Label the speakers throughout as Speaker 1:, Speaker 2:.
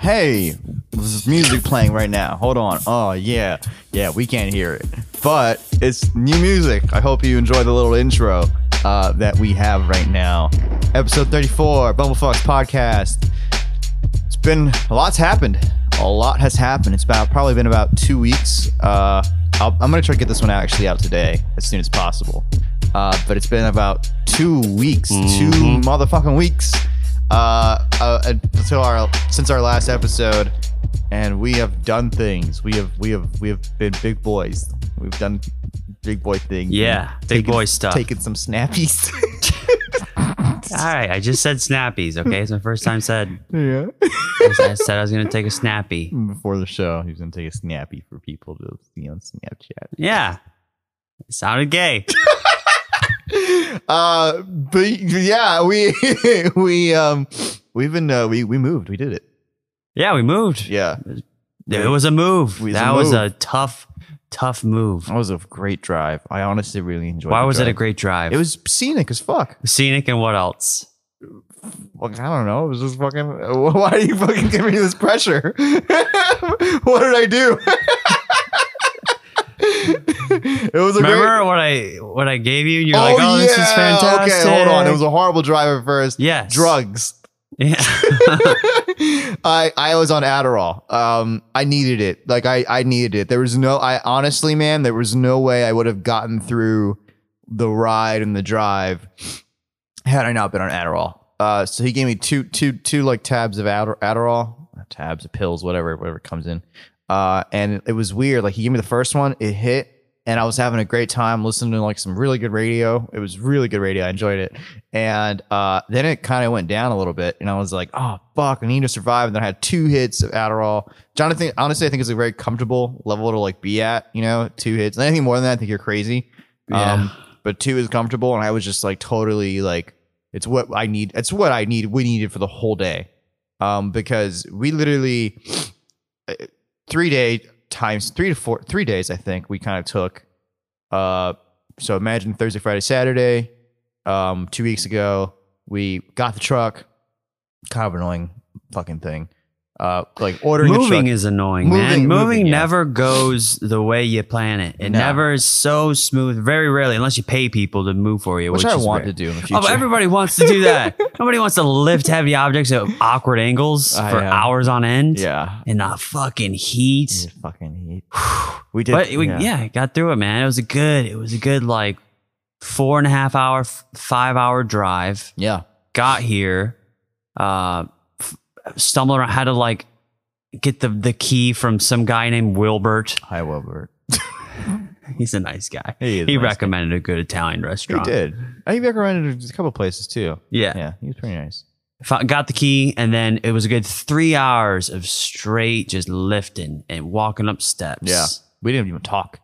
Speaker 1: Hey, there's music playing right now. Hold on. Oh yeah, yeah, we can't hear it, but it's new music. I hope you enjoy the little intro uh, that we have right now. Episode 34, BumbleFucks podcast. It's been a lot's happened. A lot has happened. It's about probably been about two weeks. Uh, I'll, I'm gonna try to get this one actually out today as soon as possible. Uh, but it's been about two weeks, two motherfucking weeks uh, uh, until our since our last episode, and we have done things. We have we have we have been big boys. We've done big boy things.
Speaker 2: Yeah, big boy stuff.
Speaker 1: Taking some snappies.
Speaker 2: All right, I just said snappies. Okay, it's my first time said.
Speaker 1: yeah.
Speaker 2: I said I was gonna take a snappy.
Speaker 1: Before the show, he was gonna take a snappy for people to see on Snapchat.
Speaker 2: Yeah, it sounded gay.
Speaker 1: Uh, but yeah, we we um we've been uh, we we moved. We did it.
Speaker 2: Yeah, we moved.
Speaker 1: Yeah,
Speaker 2: It was a move.
Speaker 1: Was a
Speaker 2: that was a tough, tough move.
Speaker 1: that was a great drive. I honestly really enjoyed.
Speaker 2: It.
Speaker 1: Why
Speaker 2: was it a great drive?
Speaker 1: It was scenic as fuck.
Speaker 2: scenic and what else?
Speaker 1: Like, I don't know. It was just fucking. Why are you fucking giving me this pressure? what did I do? it was a
Speaker 2: Remember
Speaker 1: great.
Speaker 2: what I what I gave you? You're like, oh, this is fantastic.
Speaker 1: Okay, hold on. It was a horrible drive at first.
Speaker 2: Yes.
Speaker 1: Drugs.
Speaker 2: Yeah.
Speaker 1: I I was on Adderall. Um, I needed it. Like I I needed it. There was no. I honestly, man, there was no way I would have gotten through the ride and the drive had I not been on Adderall. Uh, so he gave me two two two like tabs of Adder- Adderall, tabs of pills, whatever whatever comes in. Uh, and it was weird. Like he gave me the first one, it hit, and I was having a great time listening to like some really good radio. It was really good radio. I enjoyed it. And uh, then it kind of went down a little bit, and I was like, "Oh fuck, I need to survive." And then I had two hits of Adderall. Jonathan, honestly, I think it's a very comfortable level to like be at. You know, two hits. And anything more than that, I think you're crazy.
Speaker 2: Yeah.
Speaker 1: Um, but two is comfortable, and I was just like totally like, it's what I need. It's what I need. We needed for the whole day, um, because we literally uh, three day times three to four three days. I think we kind of took. Uh, so imagine Thursday, Friday, Saturday. Um, two weeks ago, we got the truck. Kind of annoying fucking thing. Uh, like ordering a
Speaker 2: moving is annoying,
Speaker 1: Moving-
Speaker 2: man. Moving,
Speaker 1: moving, yeah.
Speaker 2: never goes the way you plan it. It
Speaker 1: No.
Speaker 2: never is so smooth. Very rarely, unless you pay people to move for you,
Speaker 1: which
Speaker 2: which,
Speaker 1: I want
Speaker 2: rare.
Speaker 1: to do in the
Speaker 2: Oh,
Speaker 1: future.
Speaker 2: but everybody wants to do that. Nobody wants to lift heavy objects at awkward angles
Speaker 1: I
Speaker 2: for
Speaker 1: know.
Speaker 2: hours on end.
Speaker 1: yeah.
Speaker 2: In the fucking heat.
Speaker 1: Yeah, fucking heat. We did.
Speaker 2: But we, yeah. got through it, man. It was a good, it was a good like four and a half hour, five hour drive.
Speaker 1: Yeah.
Speaker 2: Got here, uh, stumbled around, how to like get the, the key from some guy named Wilbert.
Speaker 1: Hi, Wilbert.
Speaker 2: He's a nice guy.
Speaker 1: He
Speaker 2: He
Speaker 1: nice guy.
Speaker 2: recommended a good Italian restaurant.
Speaker 1: He did. I think he recommended a couple places too.
Speaker 2: Yeah.
Speaker 1: Yeah, he was pretty nice.
Speaker 2: Got the key, and then it was a good three hours of straight just lifting and walking up steps.
Speaker 1: Yeah, we didn't even talk.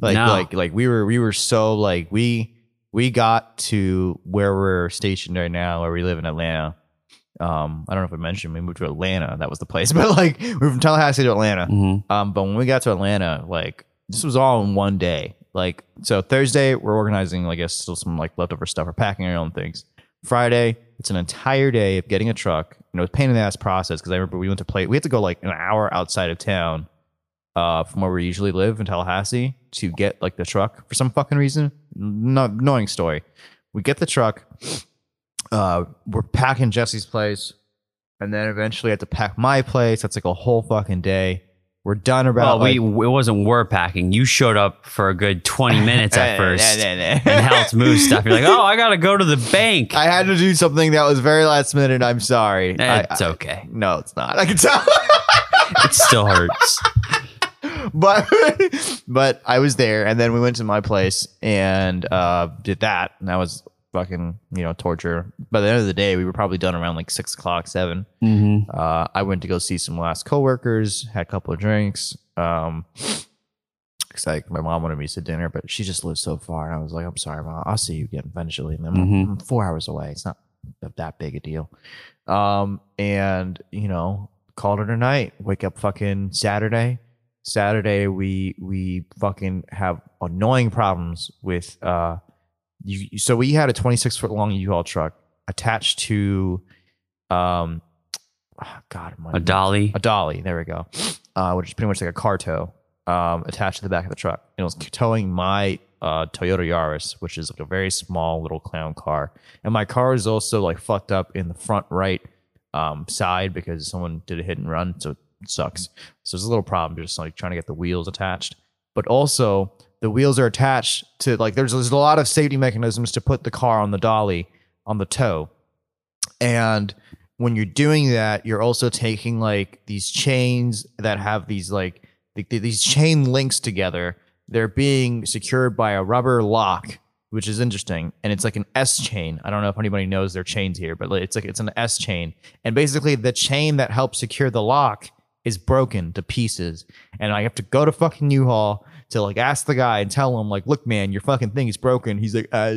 Speaker 1: Like,
Speaker 2: No.
Speaker 1: like, like we were, we were so like we we got to where we're stationed right now, where we live in Atlanta. Um, I don't know if I mentioned we moved to Atlanta. That was the place, but like we were from Tallahassee to Atlanta.
Speaker 2: Mhm.
Speaker 1: Um, but when we got to Atlanta, like this was all in one day. Like so Thursday, we're organizing, I guess, still some like leftover stuff. We're packing our own things. Friday, it's an entire day of getting a truck. You know, it's pain in the ass process because I remember we went to play. We had to go like an hour outside of town, uh, from where we usually live in Tallahassee to get like the truck for some fucking reason. No, annoying story. We get the truck. Uh, we're packing Jesse's place, and then eventually I have to pack my place. That's like a whole fucking day. We're done about
Speaker 2: Well,
Speaker 1: like,
Speaker 2: we it wasn't we're packing. You showed up for a good twenty minutes at first and helped move stuff. You're like, oh, I gotta go to the bank.
Speaker 1: I had to do something that was very last minute. I'm sorry.
Speaker 2: It's
Speaker 1: I-
Speaker 2: okay.
Speaker 1: no, it's not. I can tell.
Speaker 2: It still hurts.
Speaker 1: but but I was there, and then we went to my place and uh, did that, and that was fucking you know torture. By the end of the day, we were probably done around like six o'clock, seven.
Speaker 2: Mm-hmm.
Speaker 1: Uh, I went to go see some last coworkers, had a couple of drinks. Um, cause like my mom wanted me to dinner, but she just lives so far, and I was like, I'm sorry, mom, I'll see you again eventually. And then I'm-
Speaker 2: Mhm.
Speaker 1: I'm four hours away. It's not that big a deal. Um, and you know, called it a night. Wake up fucking Saturday. Saturday, we we fucking have annoying problems with uh, you. So we had a 26 foot long U-Haul truck attached to um oh, God, my
Speaker 2: A dolly.
Speaker 1: a dolly. There we go. Uh, which is pretty much like a car tow um, attached to the back of the truck. It was towing my uh, Toyota Yaris, which is like a very small little clown car. And my car is also like fucked up in the front right um, side because someone did a hit and run, so it sucks. So there's a little problem just like trying to get the wheels attached. But also the wheels are attached to like there's there's a lot of safety mechanisms to put the car on the dolly on the tow. And when you're doing that, you're also taking like these chains that have these like th- th- these chain links together. They're being secured by a rubber lock, which is interesting, and it's like an S chain. I don't know if anybody knows their chains here, but it's like it's an S chain, and basically the chain that helps secure the lock is broken to pieces, and I have to go to fucking U-Haul to like ask the guy and tell him like, look, man, your fucking thing is broken. He's like, uh,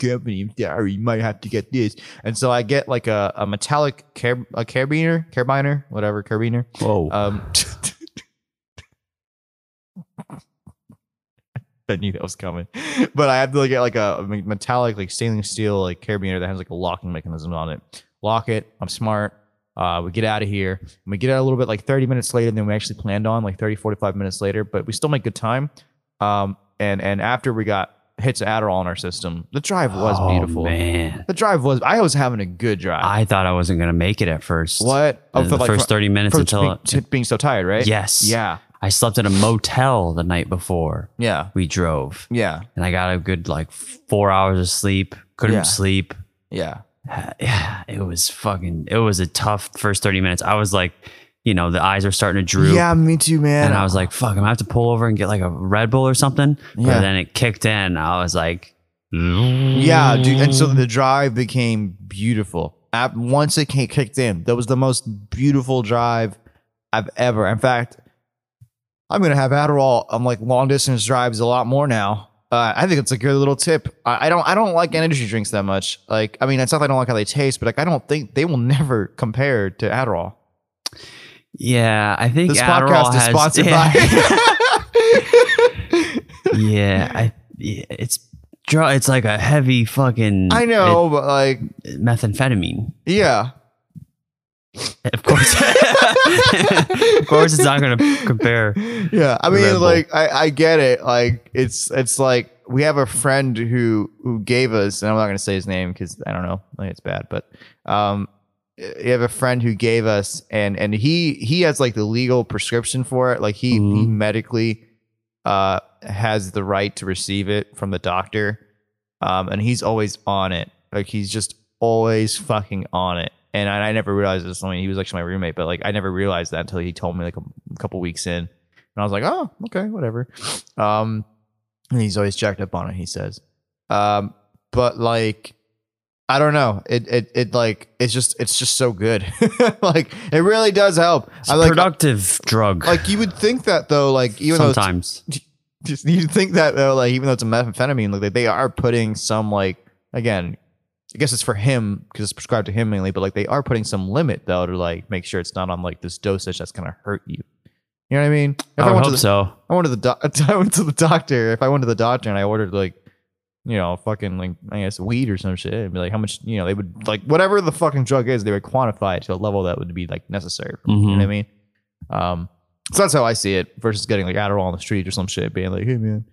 Speaker 1: company, I'm sorry, you might have to get this. And so I get like a, a metallic car- a carabiner, carabiner, whatever, carabiner.
Speaker 2: Whoa.
Speaker 1: Um, I knew that was coming, but I have to like get like a metallic, like stainless steel, like carabiner that has like a locking mechanism on it. Lock it. I'm smart. Uh, we get out of here. And we get out a little bit like 30 minutes later than we actually planned on, like 30, 45 minutes later, but we still make good time. Um, and and after we got hits of Adderall in our system, the drive was
Speaker 2: oh,
Speaker 1: beautiful.
Speaker 2: man.
Speaker 1: The drive was. I was having a good drive.
Speaker 2: I thought I wasn't gonna make it at first.
Speaker 1: what?
Speaker 2: The, the
Speaker 1: like,
Speaker 2: first
Speaker 1: for-
Speaker 2: thirty minutes
Speaker 1: for
Speaker 2: until
Speaker 1: being, being so tired, right?
Speaker 2: yes,
Speaker 1: Yeah.
Speaker 2: I slept in a motel the night before
Speaker 1: Yeah.
Speaker 2: we drove,
Speaker 1: Yeah.
Speaker 2: and I got a good like four hours of sleep. Couldn't
Speaker 1: Yeah.
Speaker 2: sleep.
Speaker 1: Yeah.
Speaker 2: Yeah, it was fucking. It was a tough first thirty minutes. I was like, you know, the eyes are starting to droop.
Speaker 1: Yeah, me too, man.
Speaker 2: And I was like, fuck, I'm gonna have to pull over and get like a Red Bull or something.
Speaker 1: Yeah.
Speaker 2: But then it kicked in. I was like,
Speaker 1: yeah, dude. And so the drive became beautiful. At, once it came, kicked in, that was the most beautiful drive I've ever. In fact, I'm gonna have Adderall on like long distance drives a lot more now. Uh, I think it's a good little tip. I, I don't. I don't like energy drinks that much. Like, I mean, it's not that I don't like how they taste, but like, I don't think they will never compare to Adderall.
Speaker 2: yeah, I think
Speaker 1: This
Speaker 2: Adderall
Speaker 1: podcast is
Speaker 2: has,
Speaker 1: sponsored by.
Speaker 2: yeah, I, yeah, it's it's like a heavy fucking.
Speaker 1: I know, but like,
Speaker 2: methamphetamine.
Speaker 1: yeah,
Speaker 2: Of course, of course, it's not gonna compare.
Speaker 1: yeah. I mean, like, I, I get it. Like, it's it's like we have a friend who who gave us, and I'm not gonna say his name because I don't know, like it's bad, but um, you have a friend who gave us, and and he he has like the legal prescription for it. Like he he
Speaker 2: Mhm.
Speaker 1: medically uh has the right to receive it from the doctor, um, and he's always on it. Like he's just always fucking on it. And I, I never realized this. I mean, he was actually my roommate, but like I never realized that until he told me like a, couple weeks in, and I was like, oh, okay, whatever. Um, and he's always jacked up on it. He says, um, but like, I don't know. It it it like it's just it's just so good. like it really does help.
Speaker 2: It's
Speaker 1: I
Speaker 2: a
Speaker 1: like
Speaker 2: productive drug.
Speaker 1: like you would think that though. Like even though
Speaker 2: sometimes.
Speaker 1: just you think that though, like even though it's a methamphetamine, like they are putting some like again, I guess it's for him because it's prescribed to him mainly, but like they are putting some limit though to like make sure it's not on like this dosage that's gonna hurt you. You know what I mean? If
Speaker 2: I would
Speaker 1: went to
Speaker 2: hope
Speaker 1: the,
Speaker 2: so.
Speaker 1: I went to the doc- I went to the doctor. If I went to the doctor and I ordered like, you know, fucking like I guess weed or some shit, it'd be like how much you know they would like whatever the fucking drug is, they would quantify it to a level that would be like necessary. For me, You know what I mean? Um, so that's how I see it versus getting like Adderall on the street or some shit, being like, hey man.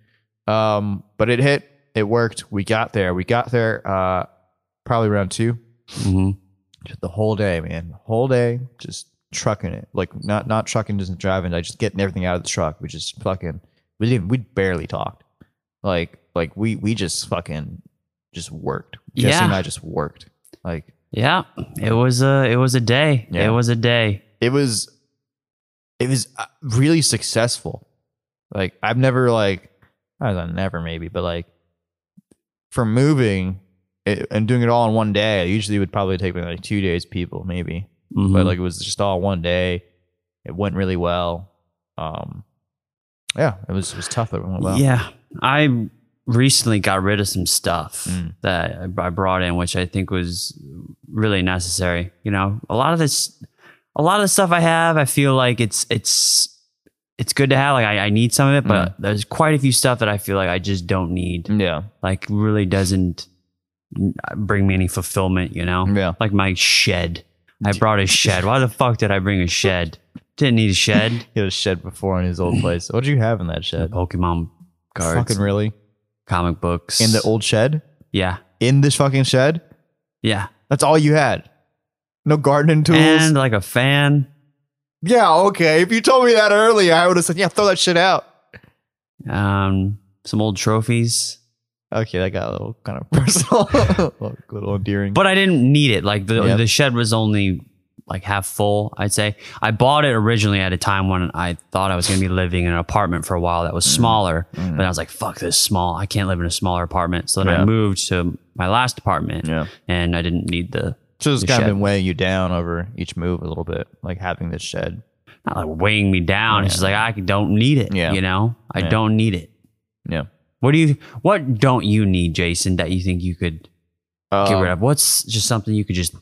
Speaker 1: Um, but it hit, it worked. We got there. We got there uh probably around two.
Speaker 2: hmm
Speaker 1: Just the whole day, man. The whole day, just trucking it. Like not not trucking, just driving. I just getting everything out of the truck. We just fucking we didn't we barely talked. Like like we we just fucking just worked. Jesse
Speaker 2: Yeah.
Speaker 1: and I just worked. Like
Speaker 2: Yeah, it was a it was a day.
Speaker 1: Yeah.
Speaker 2: It was a day.
Speaker 1: it was it was uh, really successful. Like I've never like I don't know, never maybe, but like for moving it, and doing it all in one day, it usually would probably take me like two days, people maybe.
Speaker 2: Mhm.
Speaker 1: but like it was just all one day. It went really well. Um, yeah, it was it was tough, but it went well.
Speaker 2: Yeah, I recently got rid of some stuff
Speaker 1: Mm.
Speaker 2: that I I brought in, which I think was really necessary. You know, a lot of this, a lot of the stuff I have, I feel like it's it's it's good to have. Like I, I need some of it, but there's quite a few stuff that I feel like I just don't need.
Speaker 1: yeah,
Speaker 2: Like really doesn't bring me any fulfillment. You know,
Speaker 1: yeah.
Speaker 2: like my shed. I brought a shed. Why the fuck did I bring a shed? Didn't need a shed.
Speaker 1: He had a shed before in his old place. What did you have in that shed?
Speaker 2: Pokemon cards,
Speaker 1: Fucking really?
Speaker 2: comic books.
Speaker 1: In the old shed?
Speaker 2: yeah,
Speaker 1: In this fucking shed?
Speaker 2: yeah,
Speaker 1: That's all you had. No gardening tools.
Speaker 2: and like a fan.
Speaker 1: yeah, okay. If you told me that earlier, I would have said, yeah, throw that shit out.
Speaker 2: Um, some old trophies,
Speaker 1: Okay, that got a little kind of personal, a little, endearing.
Speaker 2: but I didn't need it. Like the
Speaker 1: Yep.
Speaker 2: the shed was only like half full. I'd say I bought it originally at a time when I thought I was going to be living in an apartment for a while that was
Speaker 1: Mm.
Speaker 2: smaller. But I was like, "Fuck this small! I can't live in a smaller apartment." So then I
Speaker 1: Yeah.
Speaker 2: moved to my last apartment,
Speaker 1: yeah.
Speaker 2: and I didn't need the
Speaker 1: So it's
Speaker 2: the
Speaker 1: kind of
Speaker 2: shed.
Speaker 1: been weighing you down over each move a little bit, like having this shed.
Speaker 2: not like weighing me down. It's just like I don't need it.
Speaker 1: Yeah.
Speaker 2: You know, I
Speaker 1: Yeah.
Speaker 2: don't need it.
Speaker 1: Yeah.
Speaker 2: What do you? What don't you need, Jason? That you think you could get rid of? What's just something you could just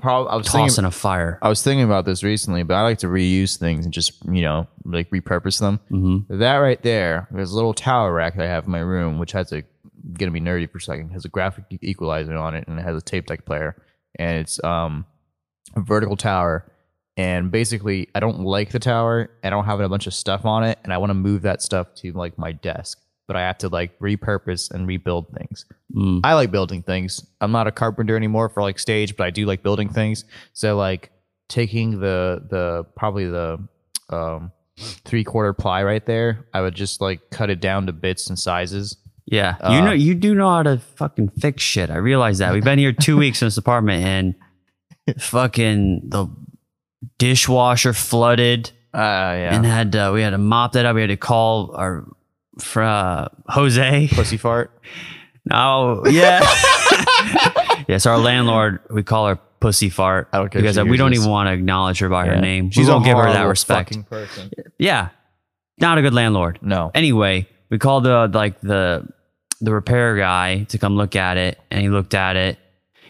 Speaker 1: Prob- I was
Speaker 2: toss
Speaker 1: thinking,
Speaker 2: in a fire?
Speaker 1: I was thinking about this recently, but I like to reuse things and just you know like repurpose them.
Speaker 2: Mm-hmm.
Speaker 1: That right there, there's a little tower rack that I have in my room, which has a gonna be nerdy for a second. Has a graphic equalizer on it, and it has a tape deck player, and it's um a vertical tower. And basically, I don't like the tower. I don't have a bunch of stuff on it, and I want to move that stuff to like my desk. But I have to like repurpose and rebuild things.
Speaker 2: Mm.
Speaker 1: I like building things. I'm not a carpenter anymore for like stage, but I do like building things. So like taking the the probably the um three quarter ply right there, I would just like cut it down to bits and sizes.
Speaker 2: Yeah, you
Speaker 1: Uh,
Speaker 2: know, you do know how to fucking fix shit. I realize that. We've been here two weeks in this apartment, and fucking the dishwasher flooded,
Speaker 1: Uh yeah.
Speaker 2: and had uh, we had to mop that up. We had to call our fr- uh, Jose.
Speaker 1: Pussy fart.
Speaker 2: Oh yeah, yes, our landlord. We call her Pussy Fart
Speaker 1: I don't care if
Speaker 2: because
Speaker 1: she
Speaker 2: we don't even want to acknowledge her by her
Speaker 1: Yeah.
Speaker 2: name.
Speaker 1: She's
Speaker 2: we won't
Speaker 1: a
Speaker 2: give her that
Speaker 1: horrible
Speaker 2: respect.
Speaker 1: fucking person.
Speaker 2: Yeah, not a good landlord.
Speaker 1: No.
Speaker 2: Anyway, we called the like the the repair guy to come look at it, and he looked at it,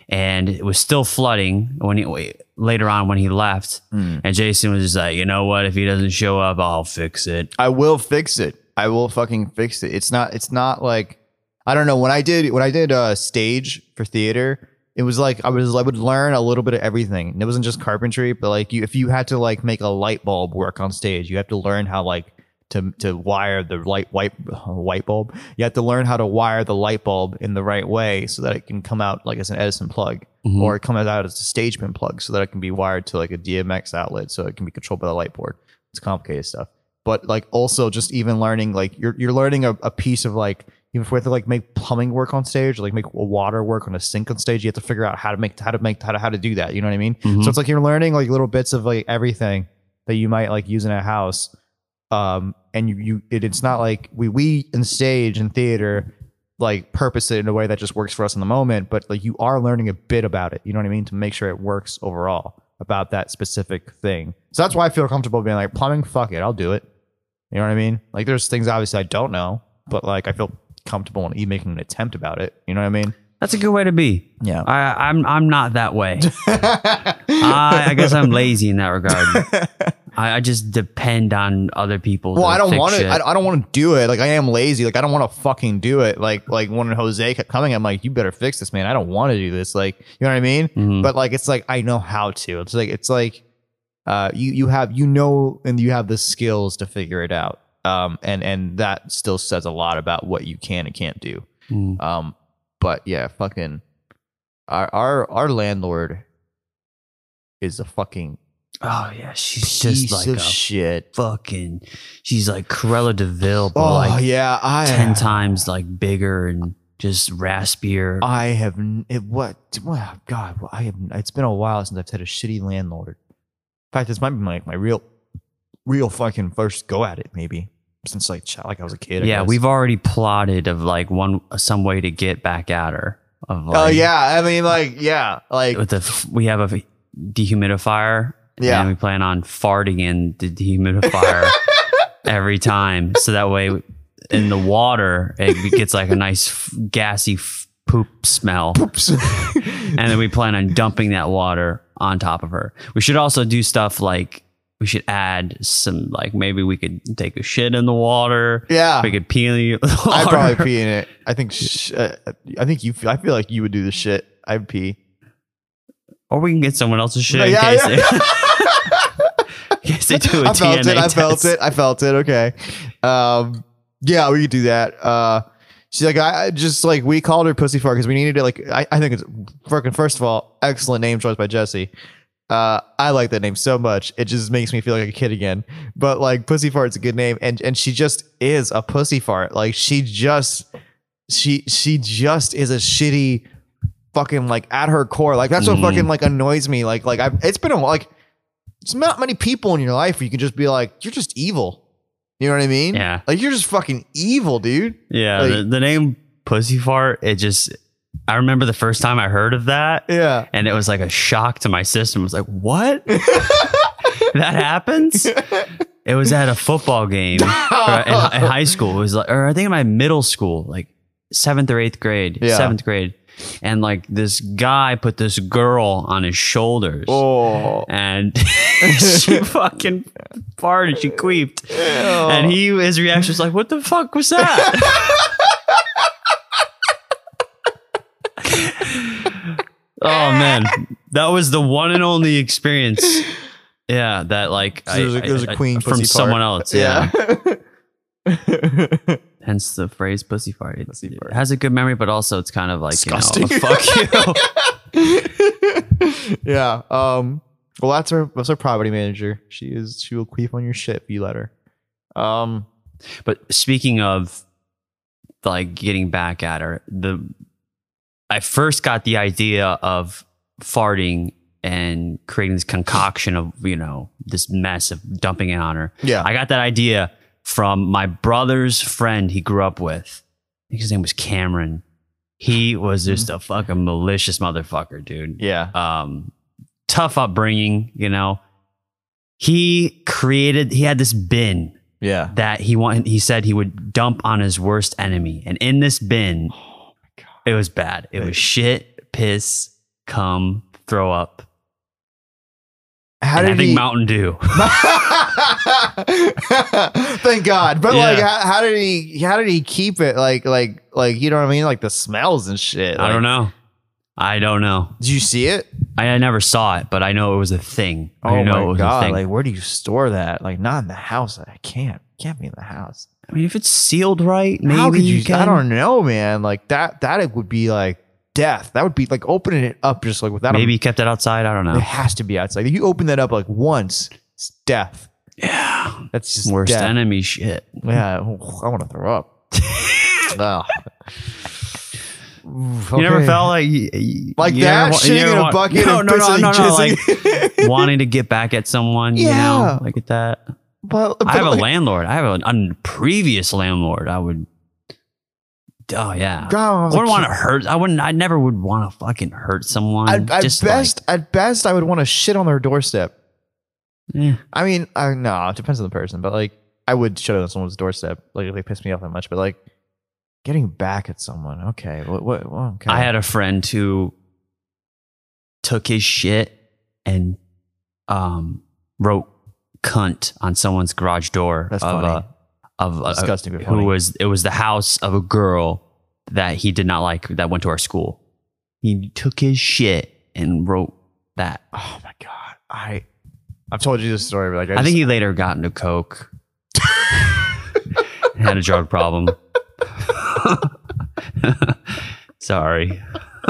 Speaker 2: and it was still flooding when he later on when he left.
Speaker 1: Mm.
Speaker 2: And Jason was just like, you know what? If he doesn't show up, I'll fix it.
Speaker 1: I will fix it. I will fucking fix it. It's not it's not like I don't know when I did when I did uh stage for theater, it was like I was I would learn a little bit of everything. And it wasn't just carpentry, but like you if you had to like make a light bulb work on stage, you have to learn how like to to wire the light white white bulb. You have to learn how to wire the light bulb in the right way so that it can come out like as an Edison plug.
Speaker 2: Mhm.
Speaker 1: Or it comes out as a stage pin plug so that it can be wired to like a DMX outlet so it can be controlled by the light board. It's complicated stuff but like also just even learning like you're you're learning a, a piece of like even if we have to like make plumbing work on stage or like make water work on a sink on stage you have to figure out how to make how to make how to how to do that you know what i mean?
Speaker 2: Mhm.
Speaker 1: so it's like you're learning like little bits of like everything that you might like use in a house um and you you it, it's not like we we in stage and theater like purpose it in a way that just works for us in the moment but like you are learning a bit about it you know what i mean to make sure it works overall about that specific thing. So that's why i feel comfortable being like plumbing fuck it i'll do it you know what i mean like there's things obviously i don't know but like i feel comfortable in even making an attempt about it you know what i mean
Speaker 2: That's a good way to be.
Speaker 1: yeah
Speaker 2: I, I'm I'm not that way. I, I guess I'm lazy in that regard. I, I just depend on other people.
Speaker 1: Well, I don't want to. I, I don't want to do it. Like I am lazy. Like I don't want to fucking do it. Like like when Jose kept coming, I'm like, you better fix this, man. I don't want to do this. Like you know what I mean?
Speaker 2: Mhm.
Speaker 1: But like it's like I know how to. It's like it's like uh you you have you know and you have the skills to figure it out. Um and and that still says a lot about what you can and can't do.
Speaker 2: Mm.
Speaker 1: Um but yeah, fucking our our our landlord is a fucking
Speaker 2: Oh yeah, she's
Speaker 1: piece
Speaker 2: just like
Speaker 1: of
Speaker 2: a
Speaker 1: shit.
Speaker 2: fucking. She's like Cruella de Vil, but
Speaker 1: Oh
Speaker 2: like
Speaker 1: yeah, I
Speaker 2: ten times like bigger and just raspier.
Speaker 1: I have it, what? What? God, I have. It's been a while since I've had a shitty landlord. In fact, this might be my my real, real fucking first go at it. Maybe since like like I was a kid. I
Speaker 2: yeah,
Speaker 1: guess.
Speaker 2: we've already plotted of like one some way to get back at her. Of oh, like,
Speaker 1: Oh yeah, I mean like yeah, like
Speaker 2: with the we have a dehumidifier.
Speaker 1: Yeah.
Speaker 2: and we plan on farting in the dehumidifier every time, so that way in the water it gets like a nice gassy poop smell. and then we plan on dumping that water on top of her. We should also do stuff like we should add some like maybe we could take a shit in the water.
Speaker 1: yeah.
Speaker 2: We could pee in the
Speaker 1: I'd probably pee in it. I think. Sh- uh, I think you. I feel like you would do the shit. I'd pee.
Speaker 2: or we can get someone else's shit in
Speaker 1: Yeah,
Speaker 2: case,
Speaker 1: yeah.
Speaker 2: They, in case they do a
Speaker 1: I felt
Speaker 2: DNA
Speaker 1: it. I felt it. I felt it. Okay. Um, yeah, we could do that. Uh, she's like, I I just like we called her pussy fart because we needed to like. I, I think it's fucking First of all, excellent name choice by Jesse. Uh, I like that name so much. It just makes me feel like a kid again. But like, pussy fart's a good name, and and she just is a pussy fart. Like she just, she she just is a shitty, fucking like at her core. Like that's what
Speaker 2: Mhm.
Speaker 1: fucking like annoys me. Like like I, it's been a like it's not many people in your life where you can just be like, you're just evil. You know what I mean?
Speaker 2: Yeah.
Speaker 1: Like you're just fucking evil, dude.
Speaker 2: Yeah,
Speaker 1: Like-
Speaker 2: the, the name Pussy Fart, it just, I remember the first time I heard of that,
Speaker 1: Yeah.
Speaker 2: and it was like a shock to my system. I was like, what? that happens? It was at a football game in high school. It was like, or I think in my middle school, like seventh or eighth grade,
Speaker 1: Yeah.
Speaker 2: seventh grade. And like this guy put this girl on his shoulders.
Speaker 1: Oh.
Speaker 2: And she fucking farted. She queeped. And he, his reaction was like, "What the fuck was that?" oh man, that was the one and only experience. Yeah, that like
Speaker 1: So there's a- there's a queen
Speaker 2: from
Speaker 1: pussy
Speaker 2: someone else. Yeah.
Speaker 1: Yeah.
Speaker 2: Hence the phrase "pussy fart." It,
Speaker 1: Pussy fart.
Speaker 2: it has a good memory, but also it's kind of like
Speaker 1: Disgusting.
Speaker 2: you know, fuck you.
Speaker 1: yeah. Um. Well, that's our that's our property manager. She is. She will queef on your shit if you let her. Um.
Speaker 2: But speaking of like getting back at her, the I first got the idea of farting and creating this concoction of, you know, this mess of dumping it on her.
Speaker 1: Yeah.
Speaker 2: I got that idea from my brother's friend he grew up with. I think his name was Cameron. He was just a fucking malicious motherfucker, dude
Speaker 1: yeah.
Speaker 2: um, tough upbringing, you know. He created, he had this bin
Speaker 1: Yeah.
Speaker 2: that he wanted, he said he would dump on his worst enemy. And in this bin,
Speaker 1: Oh my god.
Speaker 2: it was bad. It was shit, piss, cum, throw up.
Speaker 1: How
Speaker 2: and
Speaker 1: did
Speaker 2: I think
Speaker 1: he?
Speaker 2: Mountain Dew.
Speaker 1: Thank God. But like, how, how did he? How did he keep it? Like, like, like you know what I mean? Like the smells and shit.
Speaker 2: I don't know. I don't know.
Speaker 1: Did you see it?
Speaker 2: I, I never saw it, but I know it was a thing. I
Speaker 1: Oh
Speaker 2: know it
Speaker 1: my
Speaker 2: was a
Speaker 1: god!
Speaker 2: thing.
Speaker 1: Like, where do you store that? Like, not in the house. I can't. Can't be in the house.
Speaker 2: I mean, if it's sealed right, maybe
Speaker 1: you?
Speaker 2: you can.
Speaker 1: I don't know, man. Like that. That it would be like death. That would be like opening it up just like without.
Speaker 2: Maybe
Speaker 1: A,
Speaker 2: he kept it outside. I don't know.
Speaker 1: it has to be outside. If you open that up like once, it's death.
Speaker 2: Yeah.
Speaker 1: That's just
Speaker 2: Worst
Speaker 1: death.
Speaker 2: enemy shit.
Speaker 1: Yeah, I want to throw up. no. Oof,
Speaker 2: You never felt like
Speaker 1: like
Speaker 2: you
Speaker 1: that
Speaker 2: ever wa- you
Speaker 1: shitting in a bucket
Speaker 2: No,
Speaker 1: and
Speaker 2: no, no, no, no, like wanting to get back at someone. You
Speaker 1: Yeah.
Speaker 2: know, like at that.
Speaker 1: but, but
Speaker 2: I have a landlord. I have a, a previous landlord. I would. Oh yeah.
Speaker 1: God, I
Speaker 2: I wouldn't want to hurt. I wouldn't. I never would want to fucking hurt someone.
Speaker 1: At, at best, at best, I would want to shit on their doorstep.
Speaker 2: like, eh.
Speaker 1: I mean, I no, it depends on the person, but like, I would shit on someone's doorstep, like if they piss me off that much. But like, getting back at someone, okay, what, what, well, okay.
Speaker 2: I had a friend who took his shit and um wrote cunt on someone's garage door
Speaker 1: That's
Speaker 2: of
Speaker 1: funny.
Speaker 2: a of uh,
Speaker 1: Disgusting, but
Speaker 2: who was it was the house of a girl that he did not like that went to our school. He took his shit and wrote that.
Speaker 1: oh my god, I, I've told you this story, but like, I,
Speaker 2: I,
Speaker 1: just,
Speaker 2: think he later got into coke. had a drug problem. Sorry.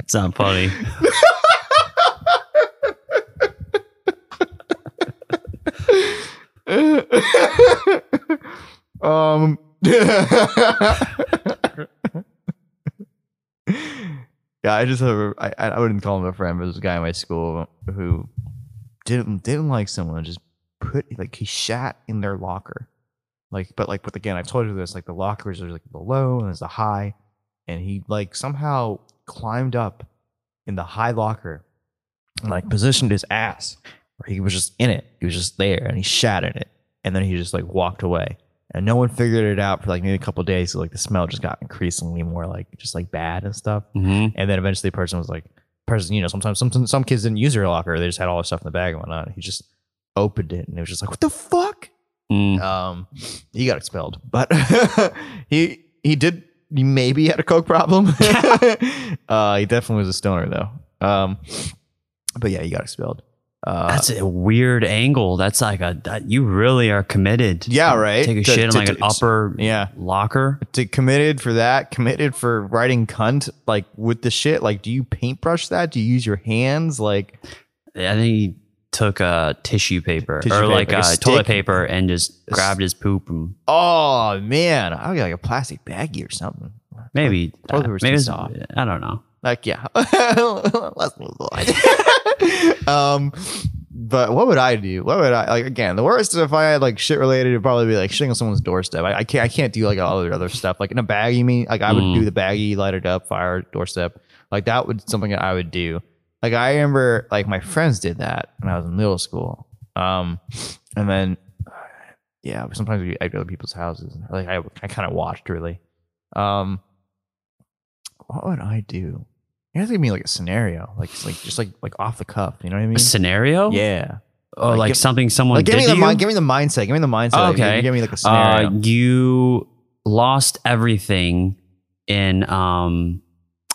Speaker 2: it's not funny.
Speaker 1: Um. yeah, I just have. A, I, I wouldn't call him a friend, but there's a guy in my school who didn't didn't like someone. Just put like he shat in their locker, like but like but again, I've told you this. Like the lockers are like the low and there's the high, and he like somehow climbed up in the high locker, and like positioned his ass where he was just in it. He was just there, and he shat in it, and then he just like walked away. And no one figured it out for like maybe a couple days. So like the smell just got increasingly more like just like bad and stuff.
Speaker 2: hmm
Speaker 1: And then eventually the person was like, person, you know, sometimes some some kids didn't use their locker. They just had all their stuff in the bag and whatnot. He just opened it and it was just like, what the fuck?
Speaker 2: Mm.
Speaker 1: Um, he got expelled, but he he did he maybe had a coke problem. uh, he definitely was a stoner though. Um, but yeah, he got expelled. Uh,
Speaker 2: That's a weird angle. That's like a that, you really are committed.
Speaker 1: yeah, right.
Speaker 2: Take a
Speaker 1: To-
Speaker 2: shit in
Speaker 1: to-
Speaker 2: like an
Speaker 1: to-
Speaker 2: upper
Speaker 1: Yeah,
Speaker 2: locker.
Speaker 1: to committed for that. Committed for writing cunt like with the shit. Like, do you paintbrush that? Do you use your hands? Like,
Speaker 2: I think he took a tissue paper
Speaker 1: Tissue
Speaker 2: or
Speaker 1: paper,
Speaker 2: like,
Speaker 1: like a
Speaker 2: a toilet paper and just grabbed his poop and
Speaker 1: oh man, I get like a plastic baggie or something.
Speaker 2: maybe uh, maybe
Speaker 1: soft.
Speaker 2: I don't know.
Speaker 1: Like, yeah. Let's move on. um, but what would I do? What would I like? Again, the worst if I had like shit related, it'd probably be like shitting on someone's doorstep. I, I can't. I can't do like all the other stuff. Like in a bag, you mean? Like I would
Speaker 2: Mm.
Speaker 1: do the baggie, light it up, fire doorstep. Like that would something that I would do. Like I remember, like my friends did that when I was in middle school. Um, and then yeah, sometimes we, I'd go to people's houses. Like I, I kind of watched really. Um, what would I do? You have to give me like a scenario, like it's like just like like off the cuff. You know what I mean?
Speaker 2: A scenario?
Speaker 1: Yeah.
Speaker 2: Oh,
Speaker 1: Like,
Speaker 2: like,
Speaker 1: give-
Speaker 2: something someone
Speaker 1: Like give
Speaker 2: did
Speaker 1: me the mind, give me the mindset. Give me the mindset. Like,
Speaker 2: Okay.
Speaker 1: Give me like a scenario.
Speaker 2: Uh, you lost everything in um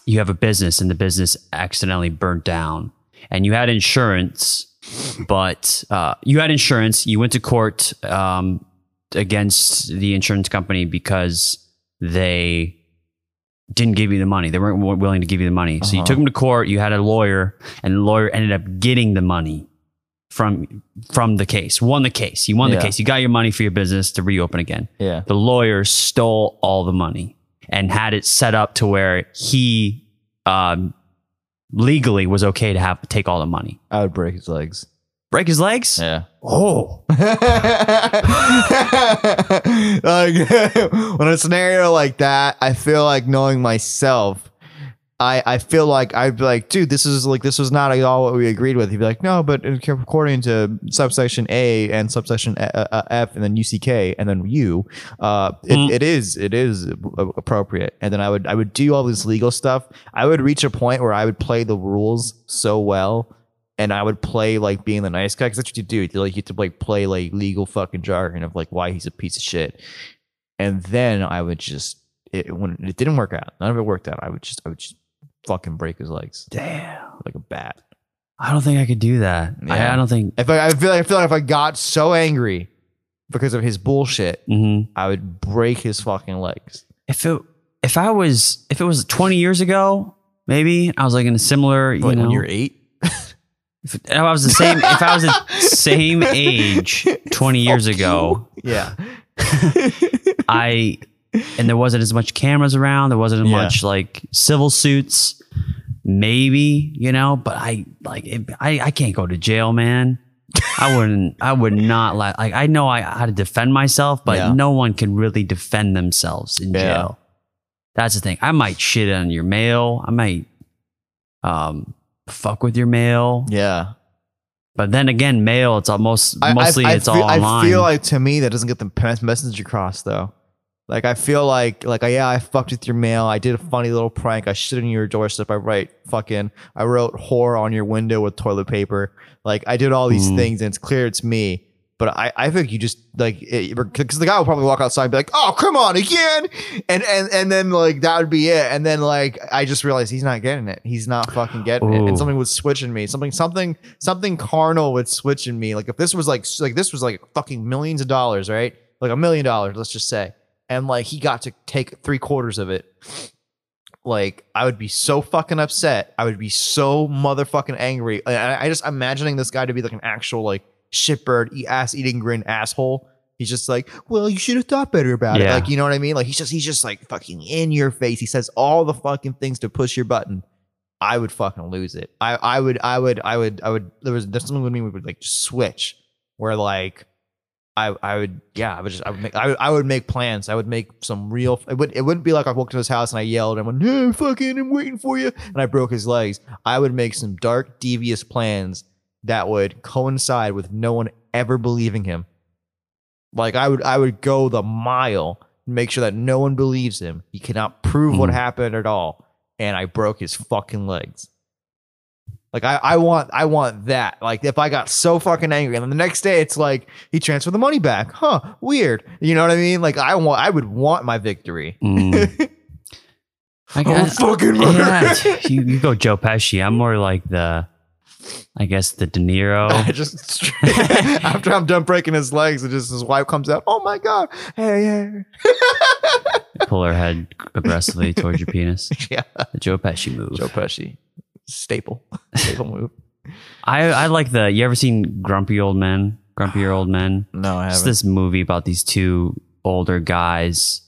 Speaker 2: you have a business and the business accidentally burnt down and you had insurance but uh you had insurance you went to court um against the insurance company because they didn't give you the money they weren't willing to give you the money so you
Speaker 1: Uh-huh.
Speaker 2: took them to court you had a lawyer and the lawyer ended up getting the money from from the case won the case you won
Speaker 1: Yeah.
Speaker 2: the case you got your money for your business to reopen again
Speaker 1: yeah.
Speaker 2: the lawyer stole all the money and had it set up to where he um, legally was okay to have take all the money.
Speaker 1: I would break his legs.
Speaker 2: Break his legs?
Speaker 1: Yeah.
Speaker 2: Oh,
Speaker 1: like when a scenario like that, I feel like knowing myself, I I feel like I'd be like, dude, this is like this was not at all what we agreed with. He'd be like, no, but according to subsection A and subsection uh, uh, F and then UCK and then U, uh, it,
Speaker 2: Mm.
Speaker 1: it is it is appropriate. And then I would I would do all this legal stuff. I would reach a point where I would play the rules so well and I would play like being the nice guy because that's what you do. You like you have to like play like legal fucking jargon of like why he's a piece of shit, and then I would just it, when it didn't work out, none of it worked out. I would just I would just fucking break his legs
Speaker 2: damn.
Speaker 1: like a bat.
Speaker 2: I don't think I could do that. I,
Speaker 1: Yeah.
Speaker 2: I don't think.
Speaker 1: If I, I feel like I feel like if I got so angry because of his bullshit,
Speaker 2: mhm.
Speaker 1: I would break his fucking legs.
Speaker 2: If it if I was if it was twenty years ago, maybe I was like in a similar you know.
Speaker 1: when you're eight,
Speaker 2: if I was the same if I was the same age twenty years ago,
Speaker 1: yeah,
Speaker 2: I and there wasn't as much cameras around. There wasn't as
Speaker 1: Yeah.
Speaker 2: much like civil suits. Maybe you know, but I like it, I I can't go to jail, man. I wouldn't. I would not let. Like I know I how to defend myself, but
Speaker 1: Yeah.
Speaker 2: no one can really defend themselves in
Speaker 1: Yeah.
Speaker 2: jail. That's the thing. I might shit on your mail. I might um fuck with your mail.
Speaker 1: yeah.
Speaker 2: But then again, mail. It's almost
Speaker 1: I- I-
Speaker 2: mostly
Speaker 1: I,
Speaker 2: it's
Speaker 1: feel,
Speaker 2: all online.
Speaker 1: I feel like to me that doesn't get the message across though. Like I feel like like yeah, I fucked with your mail. I did a funny little prank. I shit on your doorstep. I write fucking. I wrote whore on your window with toilet paper. Like I did all these
Speaker 2: Mhm.
Speaker 1: things, and it's clear it's me. But I, I think you just like because the guy will probably walk outside and be like, "Oh, come on again," and and and then like that would be it. And then like I just realized he's not getting it. He's not fucking getting it. And something would switch in me. Something something something carnal would switch in me. Like if this was like like this was like fucking millions of dollars, right? Like a million dollars, let's just say, and like he got to take three quarters of it. Like I would be so fucking upset. I would be so motherfucking angry. And I, I just imagining this guy to be like an actual like shitbird, ass eating grin asshole. He's just like, well, you should have thought better about it. Like, you know what I mean? Like he's just he's just like fucking in your face. He says all the fucking things to push your button. I would fucking lose it. I I would I would I would I would there was there's something with me we would like just switch where like I I would yeah I would just I would make I would, I would make plans. I would make some real. It would it wouldn't be like I walked to his house and I yelled and went, "No, fucking, I'm waiting for you," and I broke his legs. I would make some dark, devious plans that would coincide with no one ever believing him. Like I would I would go the mile, make sure that no one believes him. He cannot prove what
Speaker 2: Mhm.
Speaker 1: happened at all, and I broke his fucking legs. Like I, I want I want that. Like if I got so fucking angry and then the next day it's like he transferred the money back. Huh, weird. You know what I mean? Like I want I would want my victory.
Speaker 2: Mm. I
Speaker 1: Oh, fucking murder.
Speaker 2: yeah, you, you go Joe Pesci. I'm more like the, I guess the De Niro.
Speaker 1: I just after I'm done breaking his legs, and just his wife comes out. Oh my god! Hey, hey.
Speaker 2: Pull her head aggressively towards your penis.
Speaker 1: yeah.
Speaker 2: The Joe Pesci move.
Speaker 1: Joe Pesci, staple, staple move.
Speaker 2: I I like the. You ever seen Grumpy Old Men? Grumpy Old Men.
Speaker 1: No, I
Speaker 2: It's
Speaker 1: haven't.
Speaker 2: this movie about these two older guys.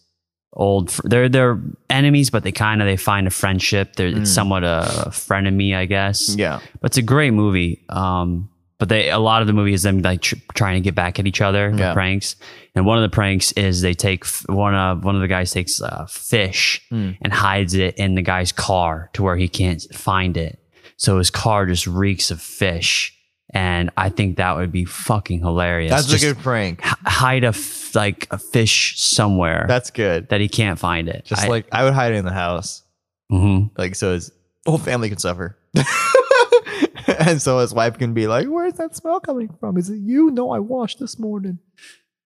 Speaker 2: Old, fr- they're they're enemies, but they kind of they find a friendship. They're it's somewhat a frenemy, I guess.
Speaker 1: Yeah,
Speaker 2: But it's a great movie. Um, but they a lot of the movie is them like tr- trying to get back at each other, the
Speaker 1: Yeah.
Speaker 2: pranks. And one of the pranks is they take f- one of one of the guys takes uh, fish
Speaker 1: Hmm.
Speaker 2: and hides it in the guy's car to where he can't find it. So his car just reeks of fish. And I think that would be fucking hilarious.
Speaker 1: that's
Speaker 2: Just
Speaker 1: a good prank.
Speaker 2: h- hide a f- like a fish somewhere
Speaker 1: That's good.
Speaker 2: that he can't find it.
Speaker 1: Just
Speaker 2: I-
Speaker 1: like I would hide it in the house,
Speaker 2: Mhm.
Speaker 1: like so his whole family can suffer. and so his wife can be like, "Where's that smell coming from? Is it you? No, I washed this morning."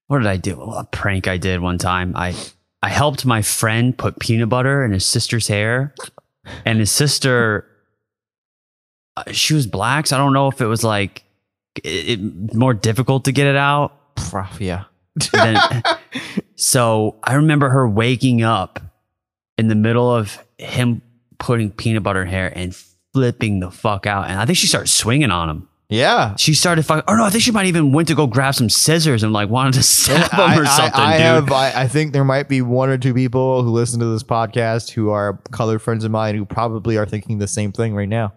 Speaker 2: what did I do? A prank I did one time. I I helped my friend put peanut butter in his sister's hair, and his sister, Uh, she was black, so I don't know if it was like it, it more difficult to get it out.
Speaker 1: Yeah.
Speaker 2: Than, so I remember her waking up in the middle of him putting peanut butter in hair and flipping the fuck out, and I think she started swinging on him.
Speaker 1: Yeah.
Speaker 2: She started fucking. Oh no, I think she might even went to go grab some scissors and like wanted to stab him
Speaker 1: I,
Speaker 2: or
Speaker 1: I-
Speaker 2: something,
Speaker 1: I
Speaker 2: dude.
Speaker 1: have. I, I think there might be one or two people who listen to this podcast who are colored friends of mine who probably are thinking the same thing right now.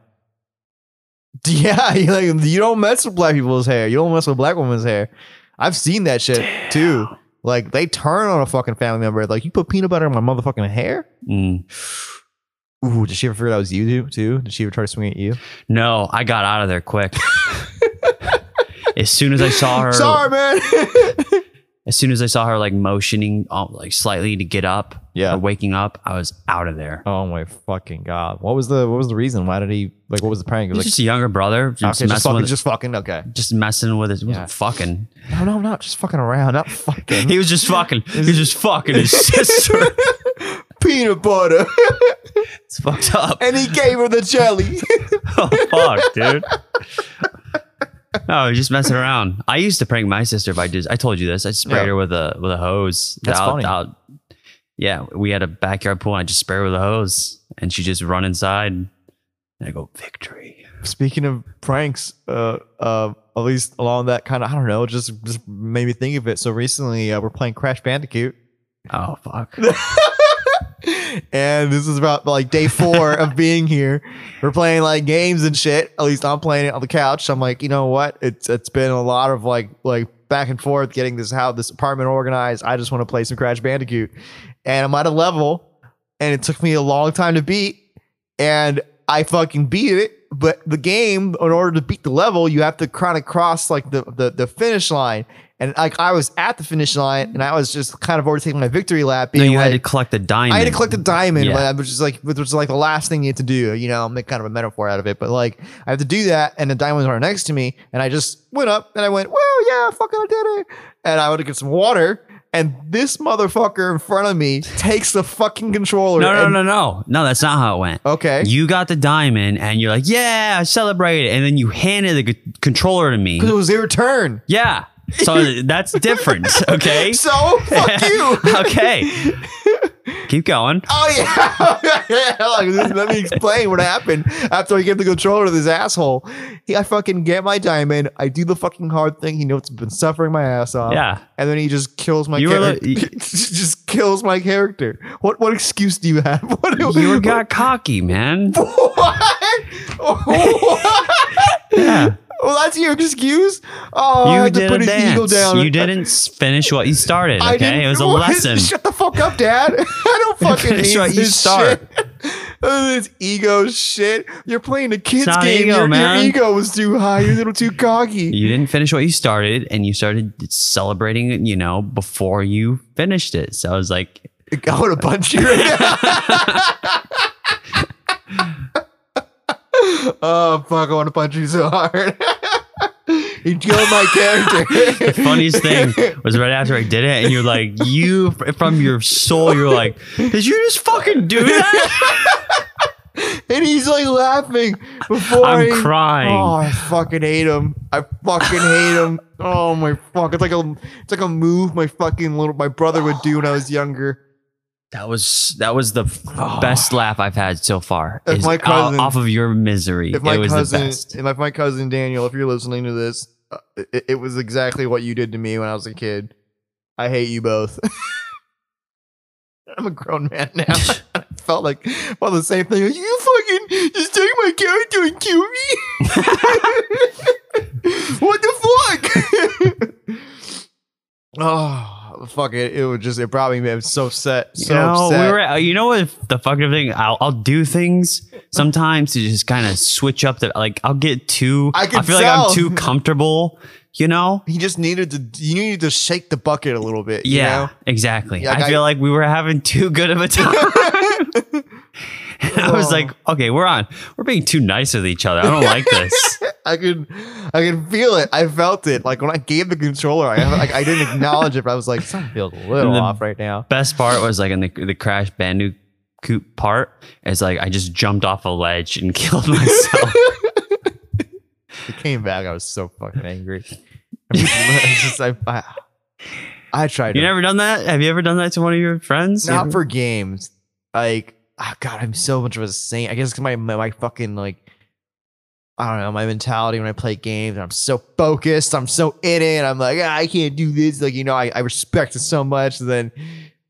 Speaker 1: Yeah, you like you don't mess with black people's hair. You don't mess with black women's hair. I've seen that shit too. Like they turn on a fucking family member. Like you put peanut butter in my motherfucking hair.
Speaker 2: Mm.
Speaker 1: Ooh, did she ever figure that was you too? Too? Did she ever try to swing at you?
Speaker 2: No, I got out of there quick. as soon as I saw her,
Speaker 1: Sorry, man.
Speaker 2: As soon as I saw her like motioning, uh, like slightly to get up,
Speaker 1: Yeah.
Speaker 2: or waking up, I was out of there.
Speaker 1: oh my fucking god! What was the What was the reason? Why did he like? What was the prank? It
Speaker 2: He's
Speaker 1: was
Speaker 2: just a younger brother,
Speaker 1: like
Speaker 2: just
Speaker 1: okay, just
Speaker 2: messing
Speaker 1: fucking,
Speaker 2: with,
Speaker 1: just fucking. Okay.
Speaker 2: just messing with his, he
Speaker 1: Yeah.
Speaker 2: wasn't fucking.
Speaker 1: No, no, not just fucking around. Not fucking.
Speaker 2: He was just fucking. He was just fucking his sister.
Speaker 1: peanut butter.
Speaker 2: It's fucked up.
Speaker 1: and he gave her the jelly.
Speaker 2: oh fuck, dude. No, just messing around. I used to prank my sister by just. I told you this. I sprayed
Speaker 1: Yeah.
Speaker 2: her with a with a hose.
Speaker 1: That's
Speaker 2: Out-
Speaker 1: funny.
Speaker 2: out- yeah, we had a backyard pool. And I just sprayed her with a hose, and she just run inside. And I go victory.
Speaker 1: Speaking of pranks, uh, uh, at least along that kind of, I don't know, just just made me think of it. So recently, uh, we're playing Crash Bandicoot,
Speaker 2: Oh fuck.
Speaker 1: and this is about like day four of being here. We're playing like games and shit. At least I'm playing it on the couch. I'm like, you know what? It's it's been a lot of like like back and forth getting this how this apartment organized. I just want to play some Crash Bandicoot, and I'm at a level, and it took me a long time to beat, and I fucking beat it. But the game, in order to beat the level, you have to kind of cross like the, the the finish line. And like I was at the finish line, and I was just kind of already taking my victory lap.
Speaker 2: No,
Speaker 1: Being
Speaker 2: you
Speaker 1: like,
Speaker 2: had to collect the diamond.
Speaker 1: I had to collect the diamond,
Speaker 2: Yeah.
Speaker 1: which is like which was like the last thing you had to do. You know, make kind of a metaphor out of it, but like I have to do that, and the diamonds are next to me, and I just went up and I went, well, yeah, fucking, I did it, and I went to get some water, and this motherfucker in front of me takes the fucking controller.
Speaker 2: No, no, no, no, no. That's not how it went.
Speaker 1: Okay,
Speaker 2: You got the diamond, and you're like, "Yeah, celebrate it," and then you handed the controller to me.
Speaker 1: because it was their turn.
Speaker 2: Yeah. So that's different. Okay.
Speaker 1: So fuck you.
Speaker 2: okay. Keep going.
Speaker 1: Oh yeah, like, let me explain what happened after I gave the controller to this asshole. He, I fucking get my diamond. I do the fucking hard thing. He knows it's been suffering my ass off.
Speaker 2: Yeah.
Speaker 1: and then he just kills my. Character.
Speaker 2: like-
Speaker 1: just kills my character. What what excuse do you have? What,
Speaker 2: You got cocky, man.
Speaker 1: what? what?
Speaker 2: Yeah.
Speaker 1: Well, that's your excuse. Oh, I
Speaker 2: You
Speaker 1: had to
Speaker 2: did
Speaker 1: put
Speaker 2: a
Speaker 1: his ego
Speaker 2: dance.
Speaker 1: down.
Speaker 2: You didn't finish what you started.
Speaker 1: I
Speaker 2: Okay.
Speaker 1: didn't-
Speaker 2: It was a
Speaker 1: what?
Speaker 2: lesson.
Speaker 1: Shut the fuck up, Dad. I don't fucking
Speaker 2: Finish
Speaker 1: need
Speaker 2: what you
Speaker 1: this
Speaker 2: start.
Speaker 1: shit. Oh, this ego shit. You're playing a kid's
Speaker 2: not
Speaker 1: game.
Speaker 2: ego,
Speaker 1: your, your ego was too high. You're a little too cocky.
Speaker 2: You didn't finish what you started, and you started celebrating it. You know, before you finished it. So I was like,
Speaker 1: I want to punch you right now. Oh fuck! I want to punch you so hard. He killed my character.
Speaker 2: The funniest thing was right after I did it, and you're like, you from your soul, you're like, did you just fucking do that?
Speaker 1: and he's like laughing before
Speaker 2: I'm
Speaker 1: he-
Speaker 2: crying.
Speaker 1: Oh, I fucking hate him. I fucking hate him. Oh my fuck! It's like a it's like a move my fucking little my brother would do when I was younger.
Speaker 2: That was that was the best laugh I've had so far.
Speaker 1: If my
Speaker 2: off-
Speaker 1: cousin-
Speaker 2: off of your misery,
Speaker 1: If my
Speaker 2: it was
Speaker 1: cousin, if my cousin Daniel, if you're listening to this, uh, it, it was exactly what you did to me when I was a kid. I hate you both. I'm a grown man now. I felt like well the same thing. You fucking just take my character and kill me. what the fuck? oh fuck it! It would just it brought me. I'm so upset. So
Speaker 2: you know,
Speaker 1: upset.
Speaker 2: we were, uh, you know what the fucking thing? I'll, I'll do things sometimes to just kind of switch up the like. I'll get too.
Speaker 1: I can
Speaker 2: feel like. I'm too comfortable. You know.
Speaker 1: he just needed to. You needed to shake the bucket a little bit. you
Speaker 2: Yeah,
Speaker 1: know?
Speaker 2: exactly.
Speaker 1: Yeah,
Speaker 2: I
Speaker 1: I-
Speaker 2: feel like we were having too good of a time. And I was like, okay, we're on. We're being too nice with each other. I don't like this.
Speaker 1: I could, I could feel it. I felt it. Like when I gave the controller, I like I didn't acknowledge it, but I was like, something feels a little off right now.
Speaker 2: Best part was like in the the Crash Bandicoot part. It's like I just jumped off a ledge and killed myself.
Speaker 1: It came back. I was so fucking angry. It's just, I, I, I tried.
Speaker 2: you
Speaker 1: to,
Speaker 2: never done that? Have you ever done that to one of your friends?
Speaker 1: not for games. Like, oh God, I'm so much of a saint. I guess my, my my fucking like, I don't know, my mentality when I play games. I'm so focused. I'm so in it. I'm like, ah, I can't do this. Like, you know, I, I respect it so much. then,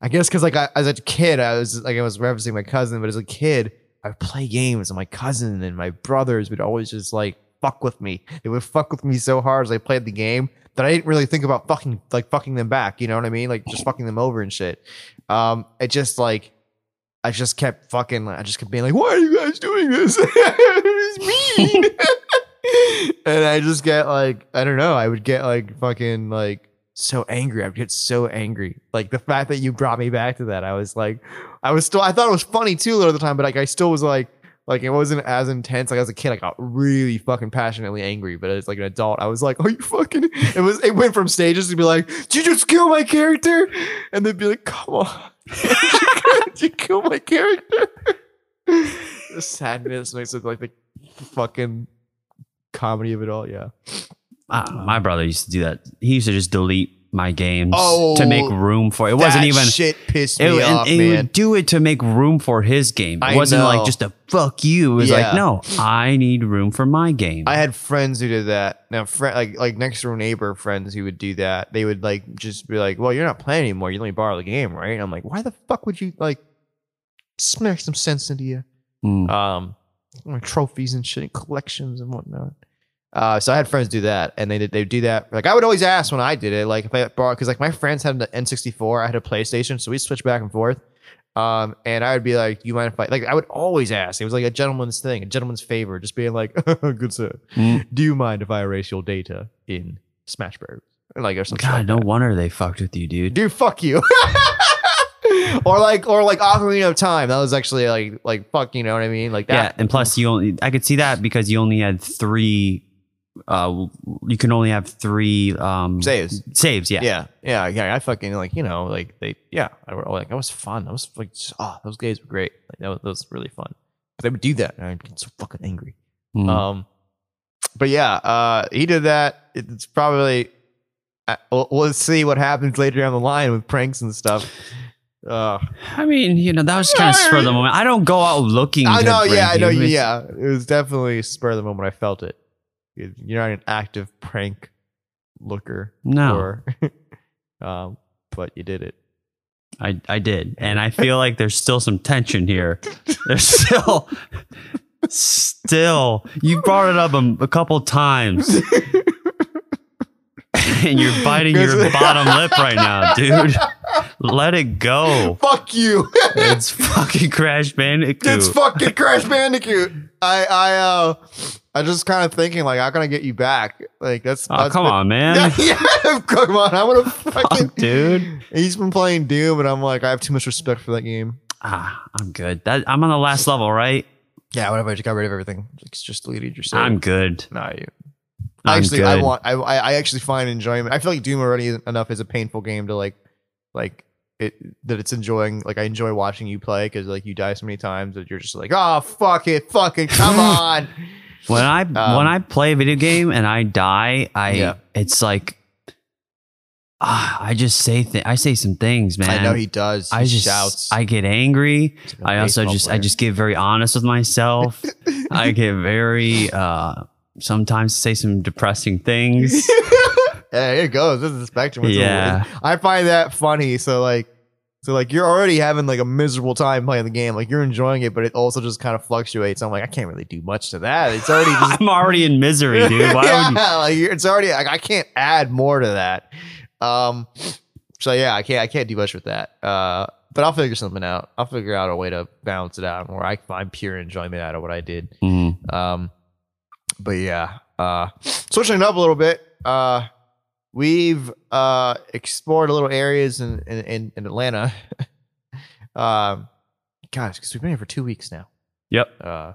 Speaker 1: I guess because like I, as a kid, I was like I was referencing my cousin, but as a kid, I would play games, and my cousin and my brothers would always just like fuck with me. They would fuck with me so hard as I played the game that I didn't really think about fucking like fucking them back. You know what I mean? Like just fucking them over and shit. Um, it just like I just kept fucking. I just kept being like, "Why are you guys doing this? it's mean." and I just get like, I don't know. I would get like fucking like so angry. I would get so angry. Like the fact that you brought me back to that, I was like, I was still. I thought it was funny too a lot of the time, but like I still was like. Like it wasn't as intense. Like as a kid, I got really fucking passionately angry. But as like an adult, I was like, "Are you fucking?" It was. It went from stages to be like, "Did you just kill my character?" And then be like, "Come on, did you kill my character?" the sadness makes it like the fucking comedy of it all. Yeah.
Speaker 2: Ah, my brother used to do that. He used to just delete my games
Speaker 1: Oh,
Speaker 2: to make room for it. Wasn't even.
Speaker 1: shit pissed me
Speaker 2: and,
Speaker 1: off,
Speaker 2: and he
Speaker 1: man.
Speaker 2: would do it to make room for his game. It
Speaker 1: I
Speaker 2: wasn't
Speaker 1: know.
Speaker 2: like just a fuck you. It was
Speaker 1: Yeah.
Speaker 2: like, no, I need room for my game.
Speaker 1: I had friends who did that. Now, friend like like next door neighbor friends who would do that. They would like just be like, "Well, you're not playing anymore. You let me borrow the game, right?" And I'm like, "Why the fuck would you like smack some sense into you?"
Speaker 2: Mm.
Speaker 1: um like trophies and shit and collections and whatnot. Uh, so I had friends do that, and they did they do that. Like I would always ask when I did it, like if I borrowed, because like my friends had an N64, I had a PlayStation, so we switched back and forth. Um, and I would be like, "You mind if I?" Like I would always ask. It was like a gentleman's thing, a gentleman's favor, just being like, "Good sir,
Speaker 2: Mm.
Speaker 1: do you mind if I erase your data in Smash Bros?" Like or something.
Speaker 2: God,
Speaker 1: like
Speaker 2: no
Speaker 1: that.
Speaker 2: wonder they fucked with you, dude.
Speaker 1: dude, fuck you. or like or like Ocarina of Time. That was actually like like fuck. You know what I mean? Like
Speaker 2: Yeah,
Speaker 1: that.
Speaker 2: and plus you only I could see that because you only had three. Uh, you can only have three um
Speaker 1: Saves.
Speaker 2: Saves, yeah.
Speaker 1: yeah, yeah, yeah. I fucking like you know like they yeah. I were like that was fun. That was like oh those games were great. Like that was, that was really fun. But they would do that, and I'd get so fucking angry.
Speaker 2: Mm.
Speaker 1: Um, but yeah, uh, he did that. It's probably uh, we'll, we'll see what happens later down the line with pranks and stuff. Uh,
Speaker 2: I mean, you know, that was kind of spur of the moment. I don't go out looking.
Speaker 1: I know, yeah, I know,
Speaker 2: you.
Speaker 1: Yeah. It was definitely spur of the moment. I felt it. You- You're not an active prank looker,
Speaker 2: No,
Speaker 1: or, um, but you did it.
Speaker 2: I I did, and I feel like there's still some tension here. There's still, still. You brought it up a, a couple times, and you're biting your bottom lip right now, dude. Let it go.
Speaker 1: Fuck you.
Speaker 2: It's fucking Crash Bandicoot.
Speaker 1: it's fucking Crash Bandicoot. I I uh I just kind of thinking like how can I get you back? Like that's
Speaker 2: oh
Speaker 1: that's
Speaker 2: come
Speaker 1: been-
Speaker 2: on, man.
Speaker 1: Yeah, yeah, come on. I want to fucking
Speaker 2: dude.
Speaker 1: He's been playing Doom, and I'm like, I have too much respect for that game.
Speaker 2: Ah, I'm good. That I'm on the last level, right?
Speaker 1: Yeah, whatever. I just got rid of everything. Just, just deleted your save.
Speaker 2: I'm good.
Speaker 1: Nah, you.
Speaker 2: I'm
Speaker 1: actually, I want. I I I actually find enjoyment. I feel like Doom already enough is a painful game to like, like it that it's enjoying. Like I enjoy watching you play because like you die so many times that you're just like, oh fuck it, fucking come on.
Speaker 2: When I
Speaker 1: Um,
Speaker 2: when I play a video game and I die, I
Speaker 1: Yeah.
Speaker 2: it's like ah, I just say th- I say some things, man.
Speaker 1: I know he does. He
Speaker 2: I just
Speaker 1: shouts.
Speaker 2: I get angry.
Speaker 1: He's like a
Speaker 2: I also just I just get very honest with myself. I get very uh sometimes say some depressing things.
Speaker 1: yeah, it goes. This is the spectrum. It's
Speaker 2: Yeah.
Speaker 1: I find that funny. So like, so like you're already having like a miserable time playing the game. Like you're enjoying it, but it also just kind of fluctuates. I'm like, I can't really do much to that. It's already just
Speaker 2: I'm already in misery, dude. Why
Speaker 1: yeah,
Speaker 2: would you?
Speaker 1: like it's already like I can't add more to that. Um, so yeah, I can't I can't do much with that. Uh, but I'll figure something out. I'll figure out a way to balance it out where I find pure enjoyment out of what I did.
Speaker 2: Mhm.
Speaker 1: Um, but yeah, uh, switching it up a little bit. Uh, we've uh explored a little areas in in, in, in Atlanta. um, gosh, because we've been here for two weeks now.
Speaker 2: Yep.
Speaker 1: Uh,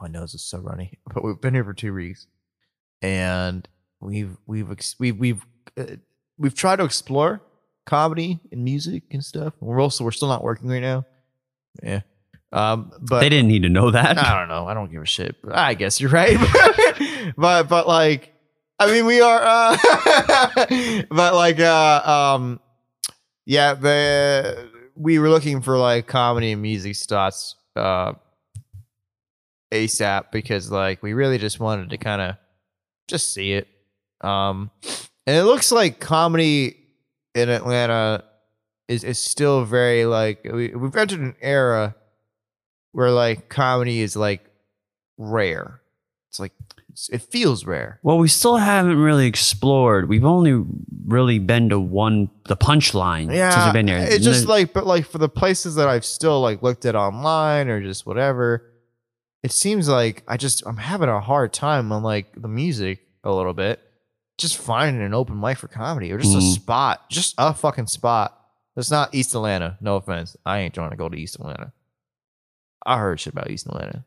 Speaker 1: my nose is so runny, but we've been here for two weeks, and we've we've ex- we've we've uh, we've tried to explore comedy and music and stuff. We're also we're still not working right now. Yeah. Um, but
Speaker 2: They didn't need to know that.
Speaker 1: I don't know. I don't give a shit. I guess you're right. but but like I mean we are uh but like uh um yeah, the we were looking for like comedy and music spots uh ASAP because like we really just wanted to kind of just see it. Um and it looks like comedy in Atlanta is is still very like we, we've entered an era where like comedy is like rare. It's like it feels rare.
Speaker 2: Well, we still haven't really explored. We've only really been to one, the punchline
Speaker 1: yeah, since
Speaker 2: we've been here.
Speaker 1: it's just like, but like for the places that I've still like looked at online or just whatever, it seems like I just I'm having a hard time on like the music a little bit. Just finding an open mic for comedy or just a
Speaker 2: Mhm.
Speaker 1: spot, just a fucking spot. It's not East Atlanta. No offense, I ain't trying to go to East Atlanta. I heard shit about East Atlanta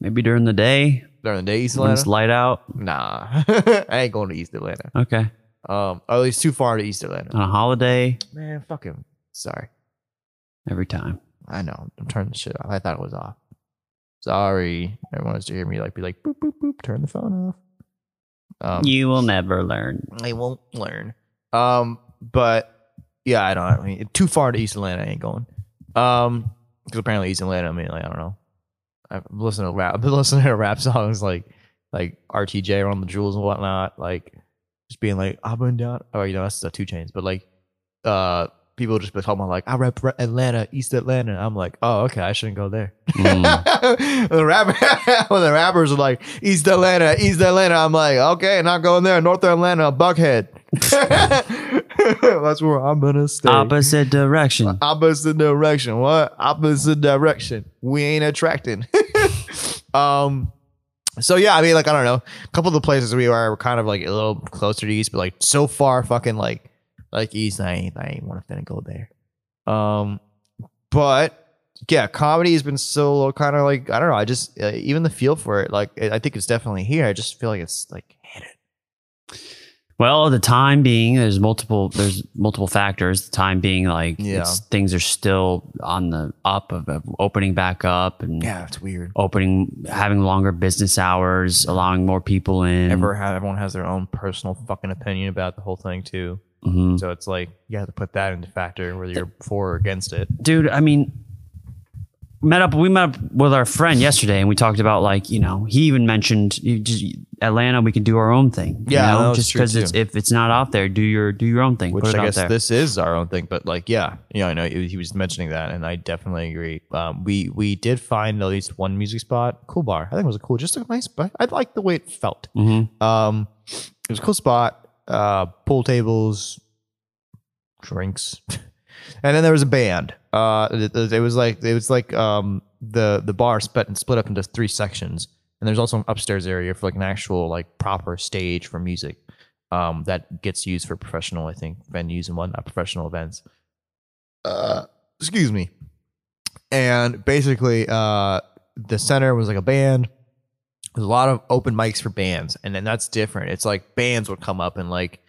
Speaker 2: maybe during the day
Speaker 1: during the day. East
Speaker 2: when it's
Speaker 1: Atlanta,
Speaker 2: light out.
Speaker 1: nah, I ain't going to East Atlanta.
Speaker 2: Okay.
Speaker 1: Um, or at least too far to East Atlanta.
Speaker 2: On a holiday,
Speaker 1: Man, fucking sorry.
Speaker 2: every time.
Speaker 1: I know. I'm turning the shit off. I thought it was off. Sorry. Everyone wants to hear me like be like boop boop boop. Turn the phone off. Um,
Speaker 2: you will never learn.
Speaker 1: I won't learn. Um, but yeah, I don't. I mean, too far to East Atlanta. I ain't going. Um, because apparently East Atlanta. I mean, like I don't know. I've listened to rap. I've been listening to rap songs like like RTJ Run the Jewels and whatnot. Like just being like I've been down. Oh, you know that's the 2 Chainz. But like, uh, people just been talking about like I rap Atlanta, East Atlanta. I'm like, oh, okay, I shouldn't go there.
Speaker 2: Mm.
Speaker 1: the rapper, when the rappers are like East Atlanta, East Atlanta, I'm like, okay, not going there. North Atlanta, Buckhead. That's where I'm gonna stay.
Speaker 2: Opposite direction.
Speaker 1: Opposite direction. What? Opposite direction. We ain't attracting. Um. So yeah, I mean, like I don't know. A couple of the places we are were kind of like a little closer to east, but like so far, fucking like like east. I ain't. I ain't want to finna go there. Um. But yeah, comedy has been so kind of like I don't know. I just uh, even the feel for it, like I I think it's definitely here. I just feel like it's like hit it.
Speaker 2: Well, the time being, there's multiple there's multiple factors. The time being, like
Speaker 1: Yeah.
Speaker 2: it's, things are still on the up of, of opening back up and
Speaker 1: Yeah, it's weird.
Speaker 2: opening, having longer business hours, allowing more people in.
Speaker 1: Ever have everyone has their own personal fucking opinion about the whole thing too.
Speaker 2: Mhm.
Speaker 1: So it's like you have to put that into factor whether you're for or against it.
Speaker 2: dude. I mean, met up. We met up with our friend yesterday, and we talked about like you know he even mentioned Atlanta. We can do our own thing. you
Speaker 1: Yeah,
Speaker 2: know?
Speaker 1: that was
Speaker 2: just because it's if it's not out there, do your do your own thing.
Speaker 1: Which I guess
Speaker 2: there.
Speaker 1: this is our own thing, but like yeah, yeah, I know he was mentioning that, and I definitely agree. Um, we we did find at least one music spot, cool bar. I think it was a cool, just a nice. But I liked the way it felt.
Speaker 2: Mhm.
Speaker 1: Um, it was a cool spot. Uh, pool tables, drinks, and then there was a band. Uh, it, it- was like it was like um the the bar split split up into three sections, and there's also an upstairs area for like an actual like proper stage for music. Um, that gets used for professional, I think, venues and whatnot, professional events. Uh, excuse me. And basically, uh, the center was like a band. there's a lot of open mics for bands, and then that's different. It's like bands would come up and like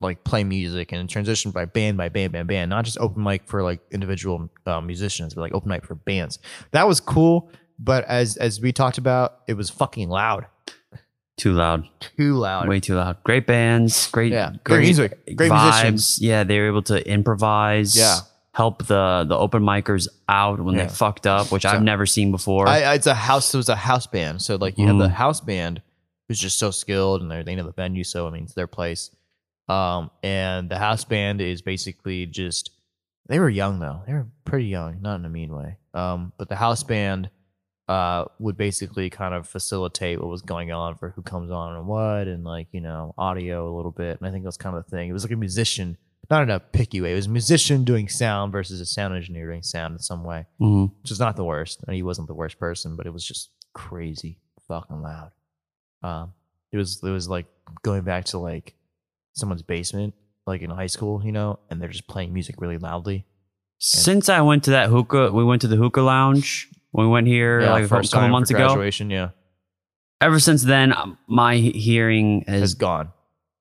Speaker 1: like play music and transition by band by band by band, not just open mic for like individual uh, musicians, but like open mic for bands. That was cool, but as as we talked about, it was fucking loud,
Speaker 2: Too loud.
Speaker 1: too loud.
Speaker 2: Way too loud. Great bands. Great.
Speaker 1: Yeah, great music, great
Speaker 2: vibes.
Speaker 1: musicians.
Speaker 2: Yeah, they were able to improvise.
Speaker 1: Yeah.
Speaker 2: Help the the open micers out when
Speaker 1: Yeah.
Speaker 2: they fucked up, which
Speaker 1: So-
Speaker 2: I've never seen before.
Speaker 1: I, I- it's a house. It was a house band. So like you have the
Speaker 2: Mm.
Speaker 1: house band who's just so skilled and they're, they know the venue. So I mean, it's their place. Um, and the house band is basically just they were young though. They were pretty young, not in a mean way. Um, but the house band uh would basically kind of facilitate what was going on for who comes on and what, and like you know audio a little bit. And I think that's kind of the thing. It was like a musician, not in a picky way. It was a musician doing sound versus a sound engineer doing sound in some way
Speaker 2: Mhm.
Speaker 1: which is not the worst. And he wasn't the worst person, but it was just crazy fucking loud. Um, it was it was like going back to like someone's basement, like in high school, you know, and they're just playing music really loudly.
Speaker 2: Since I went to that hookah, we went to the hookah lounge. when We went here like a couple,
Speaker 1: first
Speaker 2: couple
Speaker 1: time for
Speaker 2: months ago.
Speaker 1: graduation, yeah,
Speaker 2: Ever since then, um, my hearing
Speaker 1: has
Speaker 2: has
Speaker 1: gone.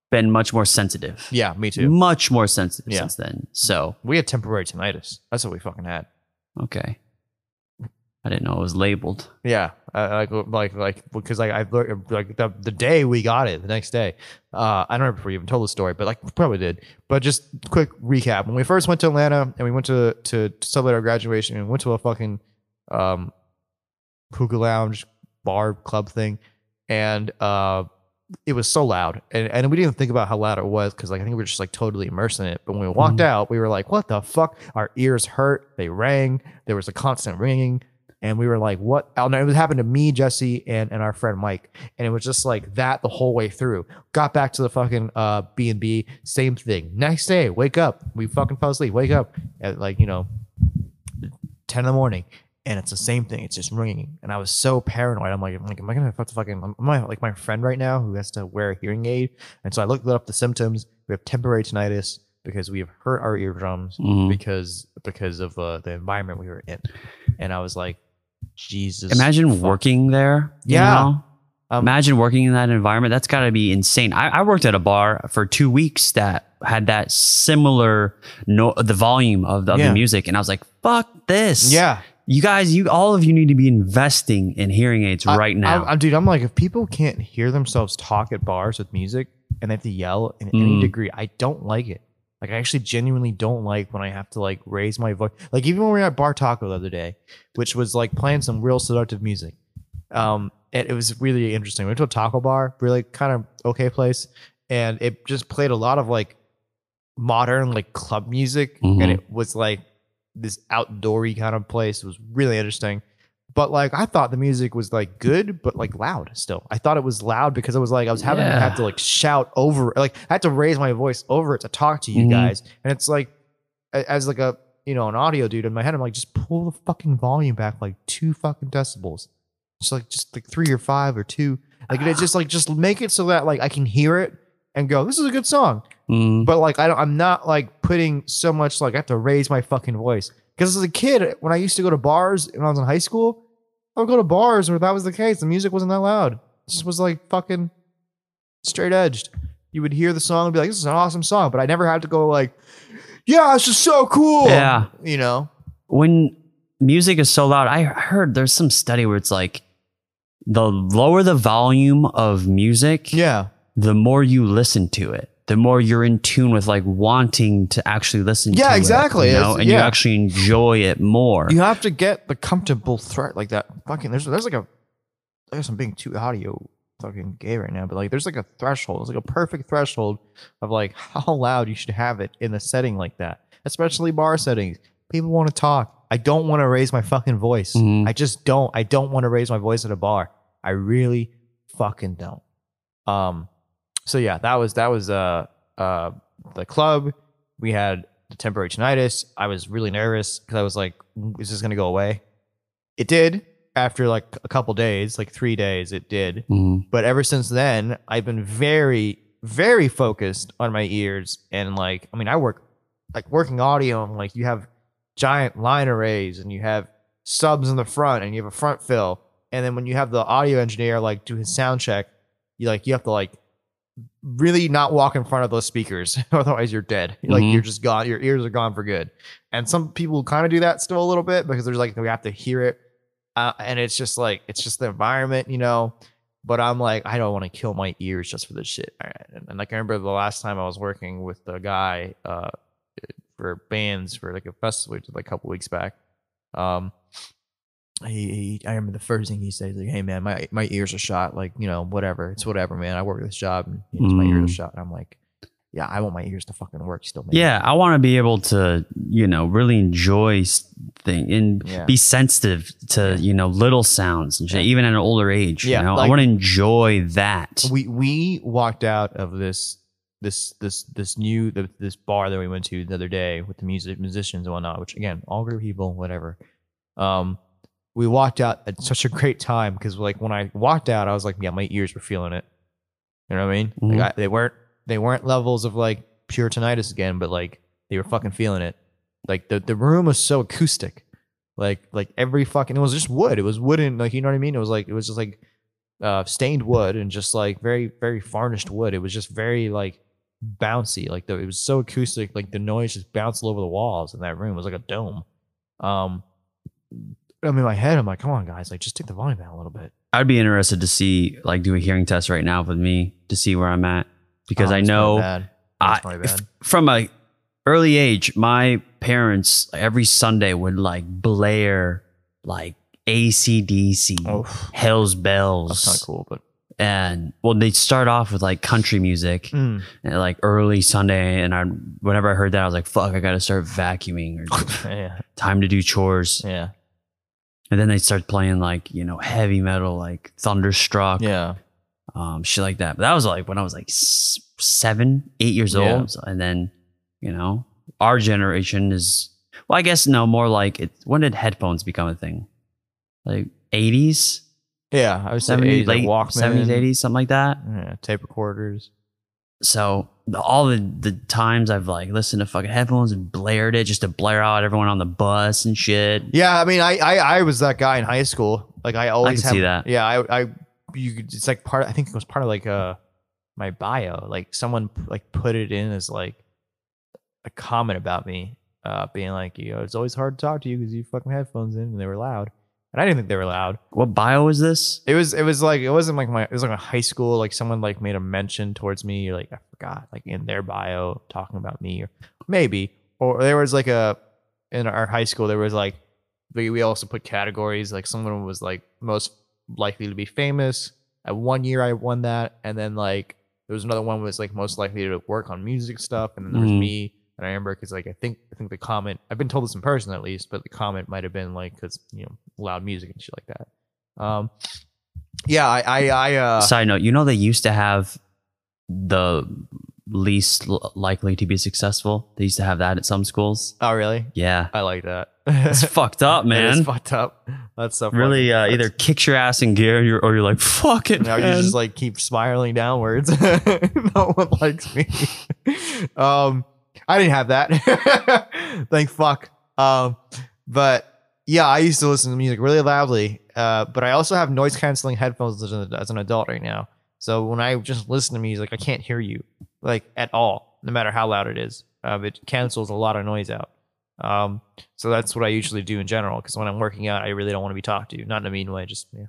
Speaker 2: been much more sensitive.
Speaker 1: Yeah, me too.
Speaker 2: Much more sensitive
Speaker 1: Yeah.
Speaker 2: since then. So
Speaker 1: We had temporary tinnitus. That's what we fucking had.
Speaker 2: okay, I didn't know it was labeled.
Speaker 1: Yeah, uh, like like like because like I learned like the the day we got it, the next day. Uh, I don't remember if we even told the story, but like probably did. But just quick recap: when we first went to Atlanta and we went to to celebrate our graduation, and we went to a fucking um hookah lounge bar club thing, and uh, it was so loud, and and we didn't even think about how loud it was because like I think we were just like totally immersed in it. But when we walked
Speaker 2: Mhm.
Speaker 1: out, we were like, "What the fuck?" Our ears hurt. They rang. There was a constant ringing and we were like, "What?" Oh, no, it was happened to me, Jessi, and and our friend Mike, and it was just like that the whole way through. Got back to the fucking uh B and B, same thing. Next day, wake up, we fucking fell asleep. Wake up at like you know ten in the morning, and it's the same thing. It's just ringing, and I was so paranoid. I'm like, I'm like, am I gonna have to fucking? Am I like my friend right now who has to wear a hearing aid? And so I looked up the symptoms. We have temporary tinnitus because we have hurt our eardrums
Speaker 2: Mhm.
Speaker 1: because because of uh, the environment we were in, and I was like, Jesus.
Speaker 2: Imagine
Speaker 1: fuck.
Speaker 2: working there.
Speaker 1: Yeah.
Speaker 2: know?
Speaker 1: Um,
Speaker 2: Imagine working in that environment. That's got to be insane. I, I worked at a bar for two weeks that had that similar no the volume of the, of
Speaker 1: Yeah.
Speaker 2: the music, and I was like, "Fuck this!"
Speaker 1: Yeah,
Speaker 2: you guys, you all of you need to be investing in hearing aids
Speaker 1: I-
Speaker 2: right now.
Speaker 1: I, I- dude. I'm like, if people can't hear themselves talk at bars with music and they have to yell in any
Speaker 2: Mm.
Speaker 1: degree, I don't like it. Like, I actually genuinely don't like when I have to like raise my voice. Like, even when we were at Bartaco the other day, which was like playing some real seductive music. Um, and it was really interesting. We went to a taco bar, really kind of okay place, and it just played a lot of like modern like club music,
Speaker 2: Mhm.
Speaker 1: and it was like this outdoory kind of place. It was really interesting. But like I thought the music was like good, but like loud still. I thought it was loud because it was like I was having to have to like shout over like I had to raise my voice over it to talk to you
Speaker 2: Mhm.
Speaker 1: guys. And it's like as like a you know, an audio dude in my head, I'm like, just pull the fucking volume back like two fucking decibels. Just like just like three or five or two. Like it's just like just make it so that like I can hear it and go, this is a good song
Speaker 2: Mm.
Speaker 1: but like I don't, I'm not like putting so much like I have to raise my fucking voice because as a kid when I used to go to bars when I was in high school, I would go to bars where that was the case. The music wasn't that loud. It just hmm. was like fucking straight edged. You would hear the song and be like, "This is an awesome song," but I never had to go like, "Yeah, it's just so cool."
Speaker 2: Yeah.
Speaker 1: you know.
Speaker 2: when music is so loud, I heard there's some study where it's like the lower the volume of music,
Speaker 1: Yeah,
Speaker 2: the more you listen to it, the more you're in tune with like wanting to actually listen
Speaker 1: Yeah,
Speaker 2: to
Speaker 1: exactly.
Speaker 2: it. You know?
Speaker 1: It's-
Speaker 2: and you actually enjoy it more.
Speaker 1: you have to get the comfortable threat like that. Fucking there's there's like a I guess I'm being too audio fucking gay right now, but like there's like a threshold. It's like a perfect threshold of like how loud you should have it in a setting like that, especially bar settings. People want to talk. I don't want to raise my fucking voice.
Speaker 2: Mhm.
Speaker 1: I just don't. I don't want to raise my voice at a bar. I really fucking don't. Um, so yeah, that was that was uh uh the club. We had the temporary tinnitus. I was really nervous because I was like, "Is this gonna go away?" It did after like a couple days, like three days. It did,
Speaker 2: Mhm.
Speaker 1: but ever since then, I've been very, very focused on my ears and like, I mean, I work like working audio and like you have giant line arrays and you have subs in the front and you have a front fill and then when you have the audio engineer like do his sound check, you like you have to like really not walk in front of those speakers, otherwise you're dead. Like
Speaker 2: Mhm.
Speaker 1: you're just gone. Your ears are gone for good. And some people kind of do that still a little bit because there's like we have to hear it, uh, and it's just like it's just the environment, you know. But I'm like, I don't want to kill my ears just for this shit. And, and like I remember the last time I was working with a guy uh, for bands for like a festival like a couple weeks back. Um, he, he I remember the first thing he said, he's like, "Hey man, my my ears are shot. Like you know, whatever. It's whatever, man. I work this job, and you know, my ears are
Speaker 2: Mm.
Speaker 1: shot." And I'm like, "Yeah, I want my ears to fucking work still, man."
Speaker 2: Yeah, I want to be able to, you know, really enjoy thing and
Speaker 1: Yeah.
Speaker 2: be sensitive to, you know, little sounds and shit, even at an older age.
Speaker 1: Yeah,
Speaker 2: you know, I want to enjoy that.
Speaker 1: we we walked out of this this this this new this bar that we went to the other day with the music musicians and whatnot which again all great people whatever um we walked out at such a great time because like when i walked out i was like yeah my ears were feeling it you know what i mean
Speaker 2: Mhm.
Speaker 1: like I, they weren't they weren't levels of like pure tinnitus again but like they were fucking feeling it like the the room was so acoustic like like every fucking it was just wood it was wooden like you know what i mean it was like it was just like uh, stained wood and just like very very varnished wood. It was just very like bouncy. Like the, it was so acoustic. Like the noise just bounced all over the walls in that room. It was like a dome. Um, I'm in my head. I'm like, come on, guys, like just take the volume down a little bit.
Speaker 2: I'd be interested to see, like, do a hearing test right now with me to see where I'm at because
Speaker 1: Oh,
Speaker 2: I know. I,
Speaker 1: bad.
Speaker 2: from a early age, my parents every Sunday would like blare like AC/DC,
Speaker 1: Oh,
Speaker 2: Hell's Bells,
Speaker 1: that's of cool, but
Speaker 2: and well, they'd start off with like country music,
Speaker 1: Mm.
Speaker 2: and, like early Sunday, and I whenever I heard that, I was like, "Fuck, I gotta start vacuuming or
Speaker 1: yeah,
Speaker 2: time to do chores."
Speaker 1: yeah,
Speaker 2: And then they start playing like you know heavy metal, like Thunderstruck,
Speaker 1: yeah.
Speaker 2: um, shit like that. But that was like when I was like seven, eight years
Speaker 1: Yeah.
Speaker 2: old, and then you know our generation is well, I guess no more like it. When did headphones become a thing? Like eighties,
Speaker 1: Yeah, I was
Speaker 2: seventies,
Speaker 1: like
Speaker 2: late
Speaker 1: Walkman,
Speaker 2: seventies, eighties, something like that.
Speaker 1: Yeah, tape recorders.
Speaker 2: So the, all the the times I've like listened to fucking headphones and blared it just to blare out everyone on the bus and shit.
Speaker 1: Yeah, I mean, I, I I was that guy in high school. Like I always
Speaker 2: can
Speaker 1: have,
Speaker 2: see that.
Speaker 1: Yeah, I I you it's like part. I think it was part of like uh my bio. Like someone like put it in as like a comment about me, uh, being like, you know, it's always hard to talk to you because you fucking headphones in and they were loud, and I didn't think they were loud.
Speaker 2: What bio is this?
Speaker 1: It was it was like it wasn't like my it was like a high school like someone like made a mention towards me You're like I forgot like in their bio talking about me or maybe or there was like a in our high school there was like we, we also put categories like someone was like most likely to be famous at one year I won that and then like there was another one was like most likely to work on music stuff and then there was
Speaker 2: Mhm.
Speaker 1: me and I remember because like I think I think the comment I've been told this in person at least but the comment might have been like because you know loud music and shit like that um yeah I I, I uh
Speaker 2: Side note: You know they used to have the least l- likely to be successful. They used to have that at some schools.
Speaker 1: oh really
Speaker 2: Yeah,
Speaker 1: I like that
Speaker 2: it's fucked up, man.
Speaker 1: It is fucked up that's so
Speaker 2: really, uh,
Speaker 1: fucking-
Speaker 2: either kicks your ass in gear, or you're, or you're like, "Fuck it,
Speaker 1: now you just like keep spiraling downwards. no one likes me. um, I didn't have that. Thank fuck. Um, but yeah, I used to listen to music really loudly. Uh, but I also have noise canceling headphones as an, as an adult right now. So when I just listen to music, I can't hear you like at all, no matter how loud it is. Uh, it cancels a lot of noise out. Um, so that's what I usually do in general. Because when I'm working out, I really don't want to be talked to. Not in a mean way, just yeah.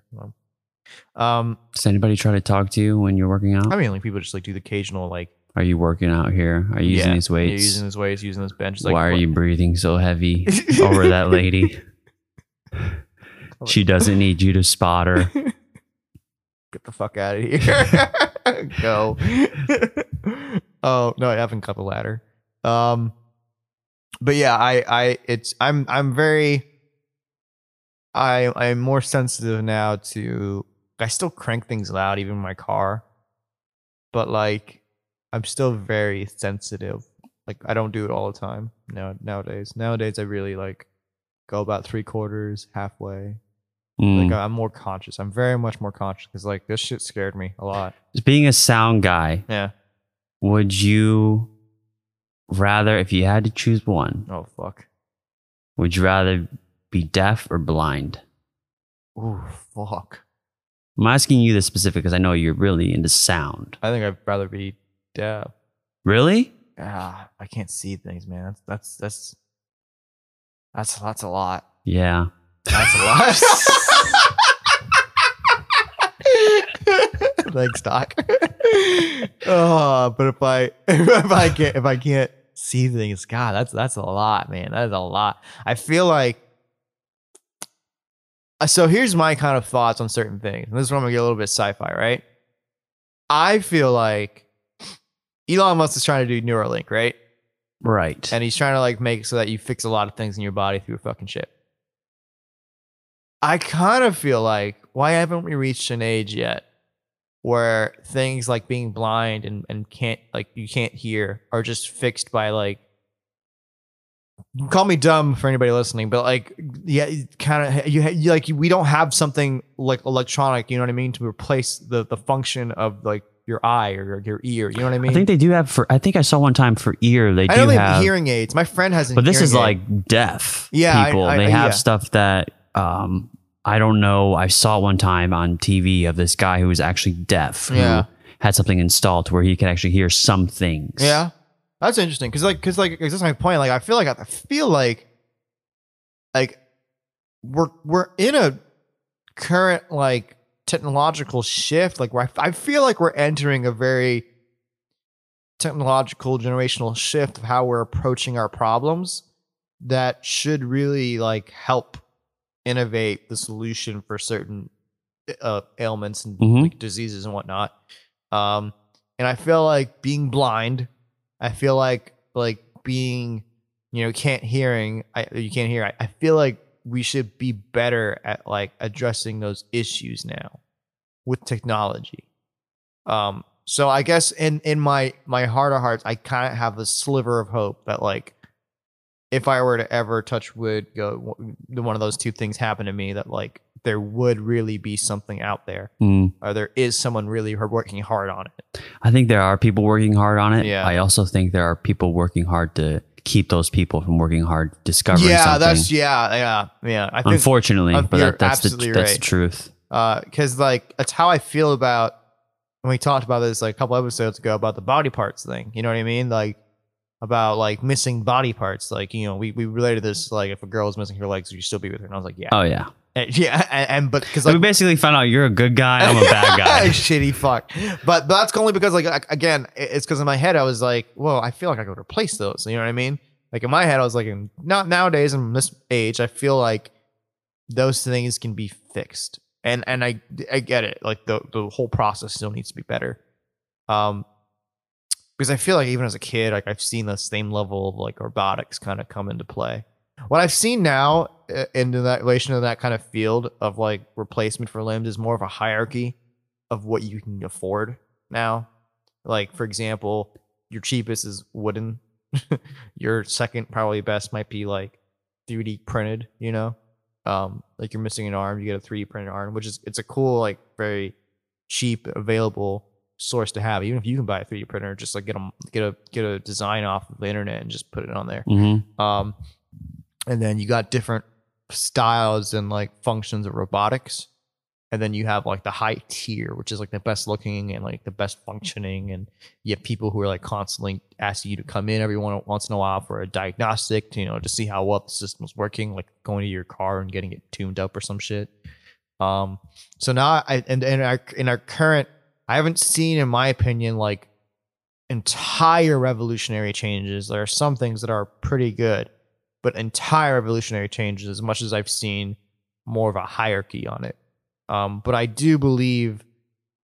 Speaker 1: Um,
Speaker 2: Does anybody try to talk to you when you're working out?
Speaker 1: I mean, like people just like do the occasional like
Speaker 2: Are you working out here? Are you using
Speaker 1: yeah,
Speaker 2: these
Speaker 1: you're using this weights, using this bench. It's like,
Speaker 2: Why are
Speaker 1: what-
Speaker 2: you breathing so heavy over that lady? She doesn't need you to spot her.
Speaker 1: Get the fuck out of here. Go. oh no, I haven't cut the ladder. Um, but yeah, I, I, it's, I'm, I'm very, I, I'm more sensitive now to. I still crank things loud, even in my car, but like, I'm still very sensitive. Like, I don't do it all the time now nowadays. Nowadays, I really like go about three quarters, halfway.
Speaker 2: Mm.
Speaker 1: Like I'm more conscious. I'm very much more conscious because like this shit scared me a lot.
Speaker 2: Being a sound guy,
Speaker 1: Yeah.
Speaker 2: would you rather, if you had to choose one,
Speaker 1: Oh fuck.
Speaker 2: would you rather be deaf or blind?
Speaker 1: Oh fuck.
Speaker 2: I'm asking you this specific because I know you're really into sound.
Speaker 1: I think I'd rather be deaf.
Speaker 2: Really?
Speaker 1: Ah, I can't see things, man. That's that's that's that's that's a lot.
Speaker 2: Yeah.
Speaker 1: That's a lot. Thanks, Doc. oh, but if I if I can't if I can't see things, God, that's that's a lot, man. That is a lot. I feel like uh, so. Here's my kind of thoughts on certain things. And this is where I'm gonna get a little bit sci-fi, right? I feel like Elon Musk is trying to do Neuralink, right?
Speaker 2: Right.
Speaker 1: and he's trying to like make it so that you fix a lot of things in your body through a fucking chip. I kind of feel like why haven't we reached an age yet where things like being blind and, and can't like you can't hear are just fixed by like call me dumb for anybody listening, but like yeah, kind of you, you like we don't have something like electronic, you know what I mean, to replace the the function of like your eye or your, your ear, you know what I mean?
Speaker 2: I think they do have for. I think I saw one time for ear. They
Speaker 1: I
Speaker 2: do
Speaker 1: know
Speaker 2: have.
Speaker 1: have hearing aids. My friend has,
Speaker 2: but this is
Speaker 1: aid.
Speaker 2: like deaf
Speaker 1: Yeah,
Speaker 2: people.
Speaker 1: I-
Speaker 2: they
Speaker 1: I-
Speaker 2: have
Speaker 1: yeah.
Speaker 2: stuff that um I don't know. I saw one time on TV of this guy who was actually deaf.
Speaker 1: Yeah.
Speaker 2: Had something installed to where he could actually hear some things.
Speaker 1: Yeah, that's interesting because like because like, like 'cause that's my point. Like I feel like I feel like like we're we're in a current like technological shift. Like where I, I feel like we're entering a very technological generational shift of how we're approaching our problems that should really like help innovate the solution for certain uh, ailments and
Speaker 2: Mhm.
Speaker 1: like, diseases and whatnot. Um, and I feel like being blind, I feel like like being, you know, can't hearing, I, you can't hear. I, I feel like we should be better at like addressing those issues now with technology. Um, so I guess in in my my heart of hearts, I kind of have a sliver of hope that like if I were to ever touch wood, go one of those two things happen to me, that like there would really be something out there,
Speaker 2: Mm.
Speaker 1: or there is someone really working hard on it.
Speaker 2: I think there are people working hard on it.
Speaker 1: Yeah.
Speaker 2: I also think there are people working hard to keep those people from working hard discovering
Speaker 1: yeah,
Speaker 2: something.
Speaker 1: that's yeah, yeah, yeah. I think
Speaker 2: Unfortunately,
Speaker 1: Um,
Speaker 2: but that, that's the that's
Speaker 1: right.
Speaker 2: the truth.
Speaker 1: because like that's how I feel about when we talked about this like a couple episodes ago about the body parts thing. You know what I mean? Like about like missing body parts. Like you know, we we related this like if a girl was missing her legs, would you still be with her? And I was like, yeah,
Speaker 2: Oh yeah.
Speaker 1: And- yeah, and, and but because like
Speaker 2: we basically found out you're a good guy. I'm a bad guy.
Speaker 1: shitty fuck. But that's only because like I- again, it's because in my head I was like, well, I feel like I could replace those. You know what I mean? Like in my head, I was like, not nowadays in this age, I feel like those things can be fixed. And and I I get it. Like the the whole process still needs to be better. Um, because I feel like even as a kid, like I've seen the same level of like robotics kind of come into play. What I've seen now uh, in that relation to that kind of field of like replacement for limbs is more of a hierarchy of what you can afford now. Like for example, your cheapest is wooden. your second probably best might be like 3D printed, you know? Um like you're missing an arm, you get a 3D printed arm, which is it's a cool like very cheap available source to have. Even if you can buy a 3D printer, just like get a get a get a design off of the internet and just put it on there.
Speaker 2: hmm
Speaker 1: Um, and then you got different styles and like functions of robotics. And then you have like the high tier, which is like the best looking and like the best functioning. And you have people who are like constantly asking you to come in every once in a while for a diagnostic, to, you know, to see how well the system's working, like going to your car and getting it tuned up or some shit. Um, so now I and in our in our current, I haven't seen, in my opinion, like entire revolutionary changes. There are some things that are pretty good, but entire revolutionary changes, as much as I've seen more of a hierarchy on it. Um, but I do believe,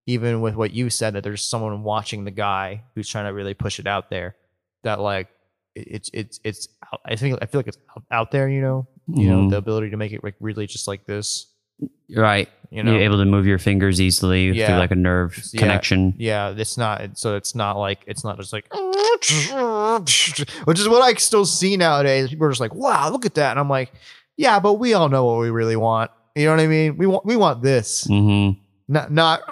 Speaker 1: even with what you said, that there's someone watching the guy who's trying to really push it out there. That like it's it's it's. I think I feel like it's out- there. You know, you know
Speaker 2: Mhm.
Speaker 1: the ability to make it like really just like this.
Speaker 2: Right.
Speaker 1: You know,
Speaker 2: You're able to move your fingers easily
Speaker 1: Yeah.
Speaker 2: through like a nerve
Speaker 1: Yeah.
Speaker 2: connection.
Speaker 1: Yeah, it's not. So it's not like it's not just like, which is what I still see nowadays. People are just like, "Wow, look at that," and I'm like, "Yeah, but we all know what we really want. You know what I mean? We want we want this,
Speaker 2: hmm
Speaker 1: not not."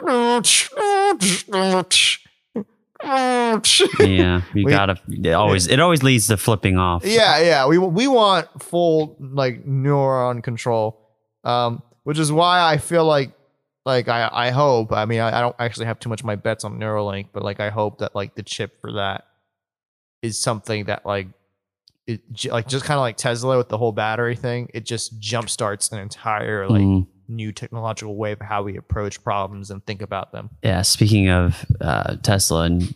Speaker 2: Yeah. You
Speaker 1: We-
Speaker 2: gotta it always it always leads to flipping off.
Speaker 1: Yeah, yeah. We we want full like neuron control. Um, which is why I feel like like I I hope. I mean, I, I don't actually have too much of my bets on Neuralink, but like I hope that like the chip for that is something that like it like just kind of like Tesla with the whole battery thing. It just jumpstarts an entire like
Speaker 2: Mhm.
Speaker 1: new technological way of how we approach problems and think about them.
Speaker 2: Yeah. Speaking of uh, Tesla and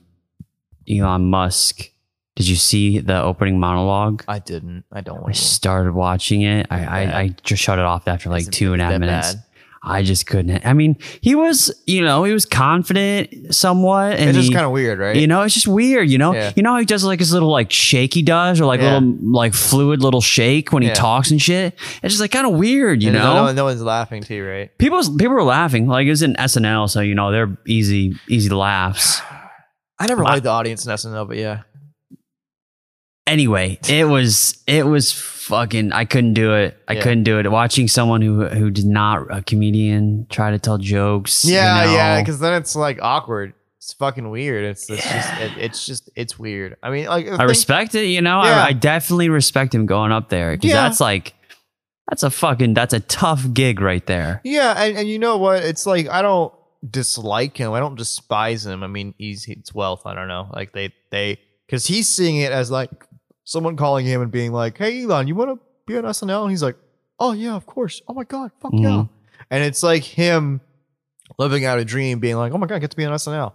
Speaker 2: Elon Musk, did you see the opening monologue?
Speaker 1: I didn't. I don't
Speaker 2: I
Speaker 1: to.
Speaker 2: started watching it. I, I, I just shut it off after like
Speaker 1: Is it-
Speaker 2: two and a
Speaker 1: is
Speaker 2: half
Speaker 1: that
Speaker 2: minutes.
Speaker 1: bad?
Speaker 2: I just couldn't. I mean, he was, you know, he was confident somewhat, and
Speaker 1: It's just kind of weird, right?
Speaker 2: You know, it's just weird. You know,
Speaker 1: Yeah.
Speaker 2: you know how he does like his little like shake he does, or like
Speaker 1: Yeah.
Speaker 2: little like fluid little shake when he talks and shit. It's just like kind of weird. You
Speaker 1: And
Speaker 2: know,
Speaker 1: no, one- no one's laughing too, right?
Speaker 2: people people were laughing like it was in SNL, so you know they're easy easy laughs.
Speaker 1: I never
Speaker 2: I-
Speaker 1: liked the audience in SNL, but yeah.
Speaker 2: Anyway, it was it was fucking. I couldn't do it. I
Speaker 1: Yeah.
Speaker 2: couldn't do it. Watching someone who who did not a comedian try to tell jokes. you
Speaker 1: Yeah, yeah, because then it's like awkward. It's fucking weird. It's, it's just it, it's just it's weird. I mean, like
Speaker 2: I
Speaker 1: thing-
Speaker 2: respect it. You know,
Speaker 1: Yeah.
Speaker 2: I, I definitely respect him going up there because
Speaker 1: Yeah.
Speaker 2: that's like that's a fucking that's a tough gig right there.
Speaker 1: Yeah, and, and you know what? It's like I don't dislike him. I don't despise him. I mean, he's it's wealth. I don't know. Like they they because he's seeing it as like someone calling him and being like, "Hey, Elon, you want to be on SNL?" And he's like, "Oh yeah, of course. Oh my god, fuck yeah."
Speaker 2: Mhm.
Speaker 1: And it's like him living out a dream, being like, "Oh my god, I get to be on SNL,"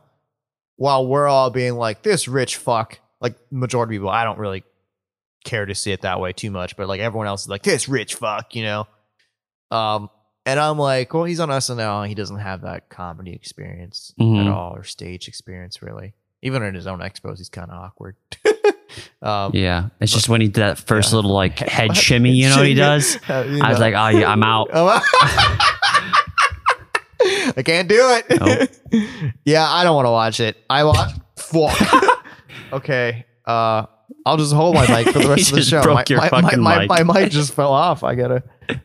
Speaker 1: while we're all being like, "This rich fuck." Like majority of people, I don't really care to see it that way too much, but like everyone else is like, "This rich fuck," you know. Um, and I'm like, well, he's on SNL. And he doesn't have that comedy experience
Speaker 2: Mhm.
Speaker 1: at all, or stage experience, really. Even in his own expos, he's kind of awkward. um,
Speaker 2: Yeah, it's just when he did that first
Speaker 1: Yeah.
Speaker 2: little like head shimmy, you know what he does.
Speaker 1: Uh, you
Speaker 2: I was like, oh yeah, I'm out.
Speaker 1: I can't do it. yeah, I don't want to watch it. I watch. Fuck. okay. Uh, I'll just hold my mic for the rest of the show. my, my, my,
Speaker 2: mic.
Speaker 1: my, my mic just fell off. I gotta,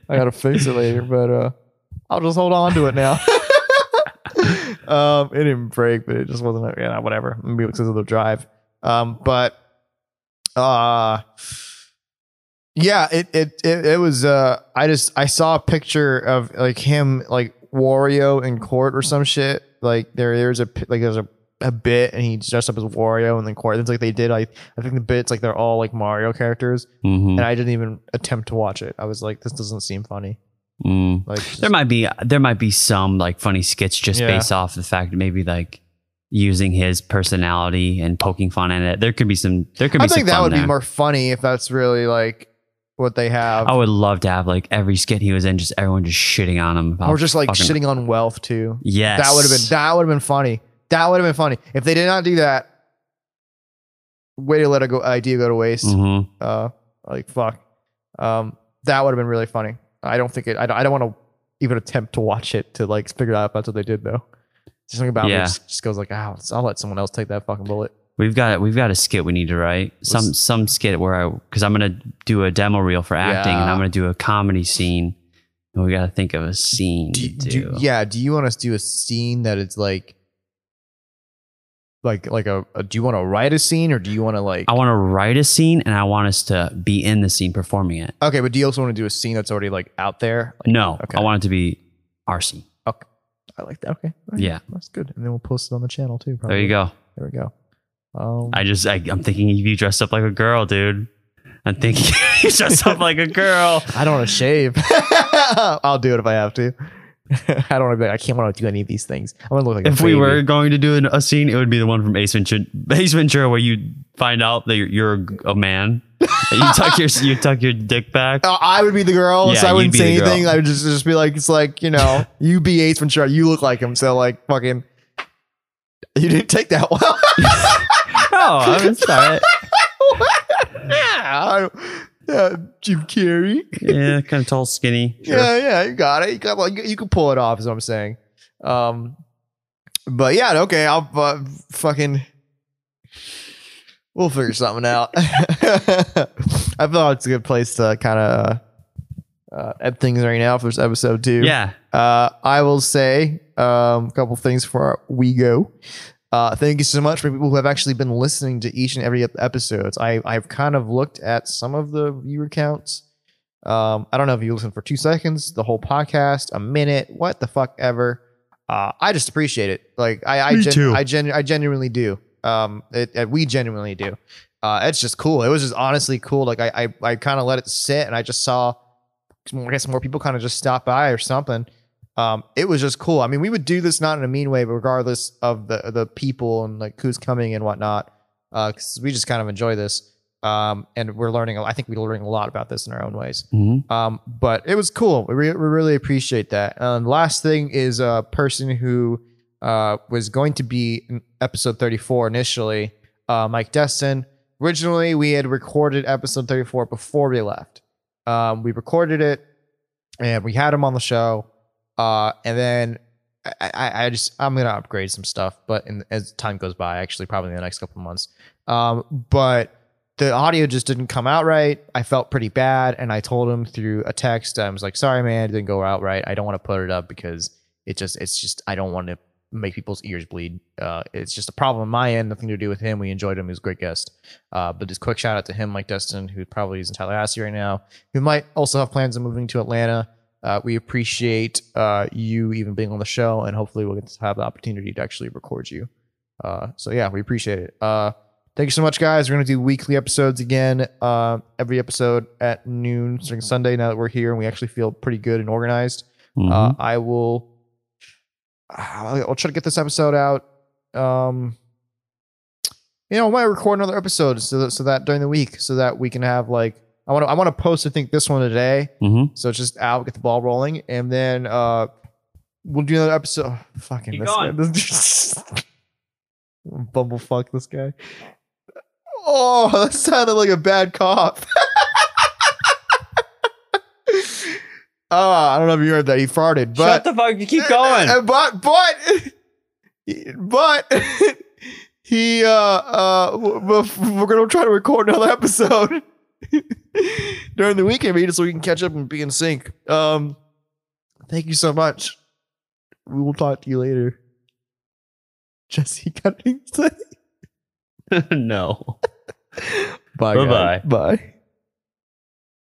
Speaker 1: I gotta fix it later. But uh, I'll just hold on to it now. um, it didn't break, but it just wasn't. Yeah, whatever. Maybe because of the drive. Um, but uh yeah it, it it it was uh i just i saw a picture of like him like wario in court or some shit like there there's a like there's a a bit and he dressed up as wario and then court it's like they did i i think the bits like they're all like mario characters
Speaker 2: Mhm.
Speaker 1: and i didn't even attempt to watch it i was like this doesn't seem funny
Speaker 2: Mm.
Speaker 1: like
Speaker 2: There might be there might be some like funny skits just
Speaker 1: Yeah.
Speaker 2: based off the fact that maybe like using his personality and poking fun at it. There could be some. There could be some.
Speaker 1: i think that would
Speaker 2: there.
Speaker 1: be more funny if that's really like what they have
Speaker 2: I would love to have like every skit he was in, just everyone just shitting on him. About
Speaker 1: or just like
Speaker 2: fucking-
Speaker 1: shitting on wealth too
Speaker 2: Yes,
Speaker 1: That would have been that would have been funny. That would have been funny if they did not do that. Way to let a go idea go to waste.
Speaker 2: Mhm.
Speaker 1: Uh, like fuck. Um, that would have been really funny. I don't think it. I don't, I don't want to even attempt to watch it to like figure out if that's what they did though. Just something about me just, just goes like, oh, I'll let someone else take that fucking bullet.
Speaker 2: We've got we've got a skit we need to write. Some
Speaker 1: Let's-
Speaker 2: some skit where I because I'm gonna do a demo reel for acting and I'm gonna do a comedy scene. And we gotta think of a scene
Speaker 1: Do,
Speaker 2: to
Speaker 1: do- yeah. Do you want us to do a scene that it's like, like, like a, a do you want to write a scene or do you want to like?
Speaker 2: I want to write a scene and I want us to be in the scene performing it.
Speaker 1: okay, but do you also want to do a scene that's already like out there?
Speaker 2: No,
Speaker 1: Okay.
Speaker 2: I want it to be our scene.
Speaker 1: I like that. Okay. Right.
Speaker 2: Yeah.
Speaker 1: That's good. And then we'll post it on the channel too.
Speaker 2: There you go.
Speaker 1: There we go. Um,
Speaker 2: I just I, I'm thinking if you dressed up like a girl, dude. I'm thinking you dressed up like a girl.
Speaker 1: I don't want to shave. I'll do it if I have to. I don't want to be like, I can't want to do any of these things. I want to look like a
Speaker 2: If we were going to do an, a scene, it would be the one from Ace Ventura, Ace Ventura where you find out that you're, you're a man. You tuck your you tuck your dick back.
Speaker 1: Uh, I would be the girl,
Speaker 2: Yeah,
Speaker 1: so I wouldn't say
Speaker 2: girl.
Speaker 1: anything. I would just, just be like, it's like, you know, you be Ace Ventura. You look like him. So, like, fucking, you didn't take that well.
Speaker 2: Oh, I'm sorry.
Speaker 1: yeah, yeah, Jim Carrey.
Speaker 2: Yeah, kind of tall, skinny. Sure.
Speaker 1: Yeah, yeah, you got it. You got like you can pull it off. Is what I'm saying. Um, but yeah, okay, I'll uh, fucking. We'll figure something out. I thought it's a good place to kind of uh, end things right now for this episode too.
Speaker 2: Yeah.
Speaker 1: Uh, I will say um, a couple things before we go. Uh, thank you so much for people who have actually been listening to each and every ep- episodes. I I've kind of looked at some of the viewer counts. Um, I don't know if you listen for two seconds, the whole podcast, a minute, what the fuck ever. Uh, I just appreciate it. Like I, I, gen-
Speaker 2: too.
Speaker 1: I, genu- I genuinely do. Um, it, it- we genuinely do. Uh, it's just cool. It was just honestly cool. Like I, I, I kind of let it sit, and I just saw, I guess more people kind of just stop by or something. Um, it was just cool. I mean, we would do this not in a mean way, but regardless of the the people and like who's coming and whatnot, because we just kind of enjoy this. Um, and we're learning. I think we're learning a lot about this in our own ways.
Speaker 2: Mhm.
Speaker 1: Um, but it was cool. We, re- we really appreciate that. And last thing is a person who uh, was going to be episode 34 initially, uh, Mike Destin. Originally, we had recorded episode 34 before we left. Um, we recorded it and we had him on the show. Uh, and then I, I, I just, I'm going to upgrade some stuff, but in, as time goes by, actually, probably in the next couple of months. Um, but the audio just didn't come out right. I felt pretty bad, and I told him through a text. I was like, "Sorry, man, it didn't go out right. I don't want to put it up because it just, it's just, I don't want to make people's ears bleed. Uh, it's just a problem on my end, nothing to do with him. We enjoyed him; he was a great guest. Uh, but just quick shout out to him, Mike Dustin, who probably is in Tallahassee right now, who might also have plans of moving to Atlanta. Uh, we appreciate uh, you even being on the show, and hopefully we'll get to have the opportunity to actually record you. Uh, so yeah, we appreciate it. Uh, thank you so much, guys. We're gonna do weekly episodes again. Uh, every episode at noon starting Sunday. Now that we're here and we actually feel pretty good and organized,
Speaker 2: Mhm.
Speaker 1: uh, I will. I'll, I'll try to get this episode out. Um, you know, I might record another episode so that, so that during the week, so that we can have like I want to I want to post I think this one today.
Speaker 2: Mhm.
Speaker 1: So it's just out, get the ball rolling, and then uh we'll do another episode. oh, fucking
Speaker 2: Keep
Speaker 1: this guy. This, bumblefuck this guy. Oh, that sounded like a bad cough. oh, I don't know if you heard that. He farted, but
Speaker 2: Shut the fuck. You keep going.
Speaker 1: but but but he uh uh w- w- we're gonna try to record another episode during the weekend maybe so we can catch up and be in sync um thank you so much we will talk to you later Jessi got anything to say
Speaker 2: no.
Speaker 1: bye
Speaker 2: Bye-bye.
Speaker 1: bye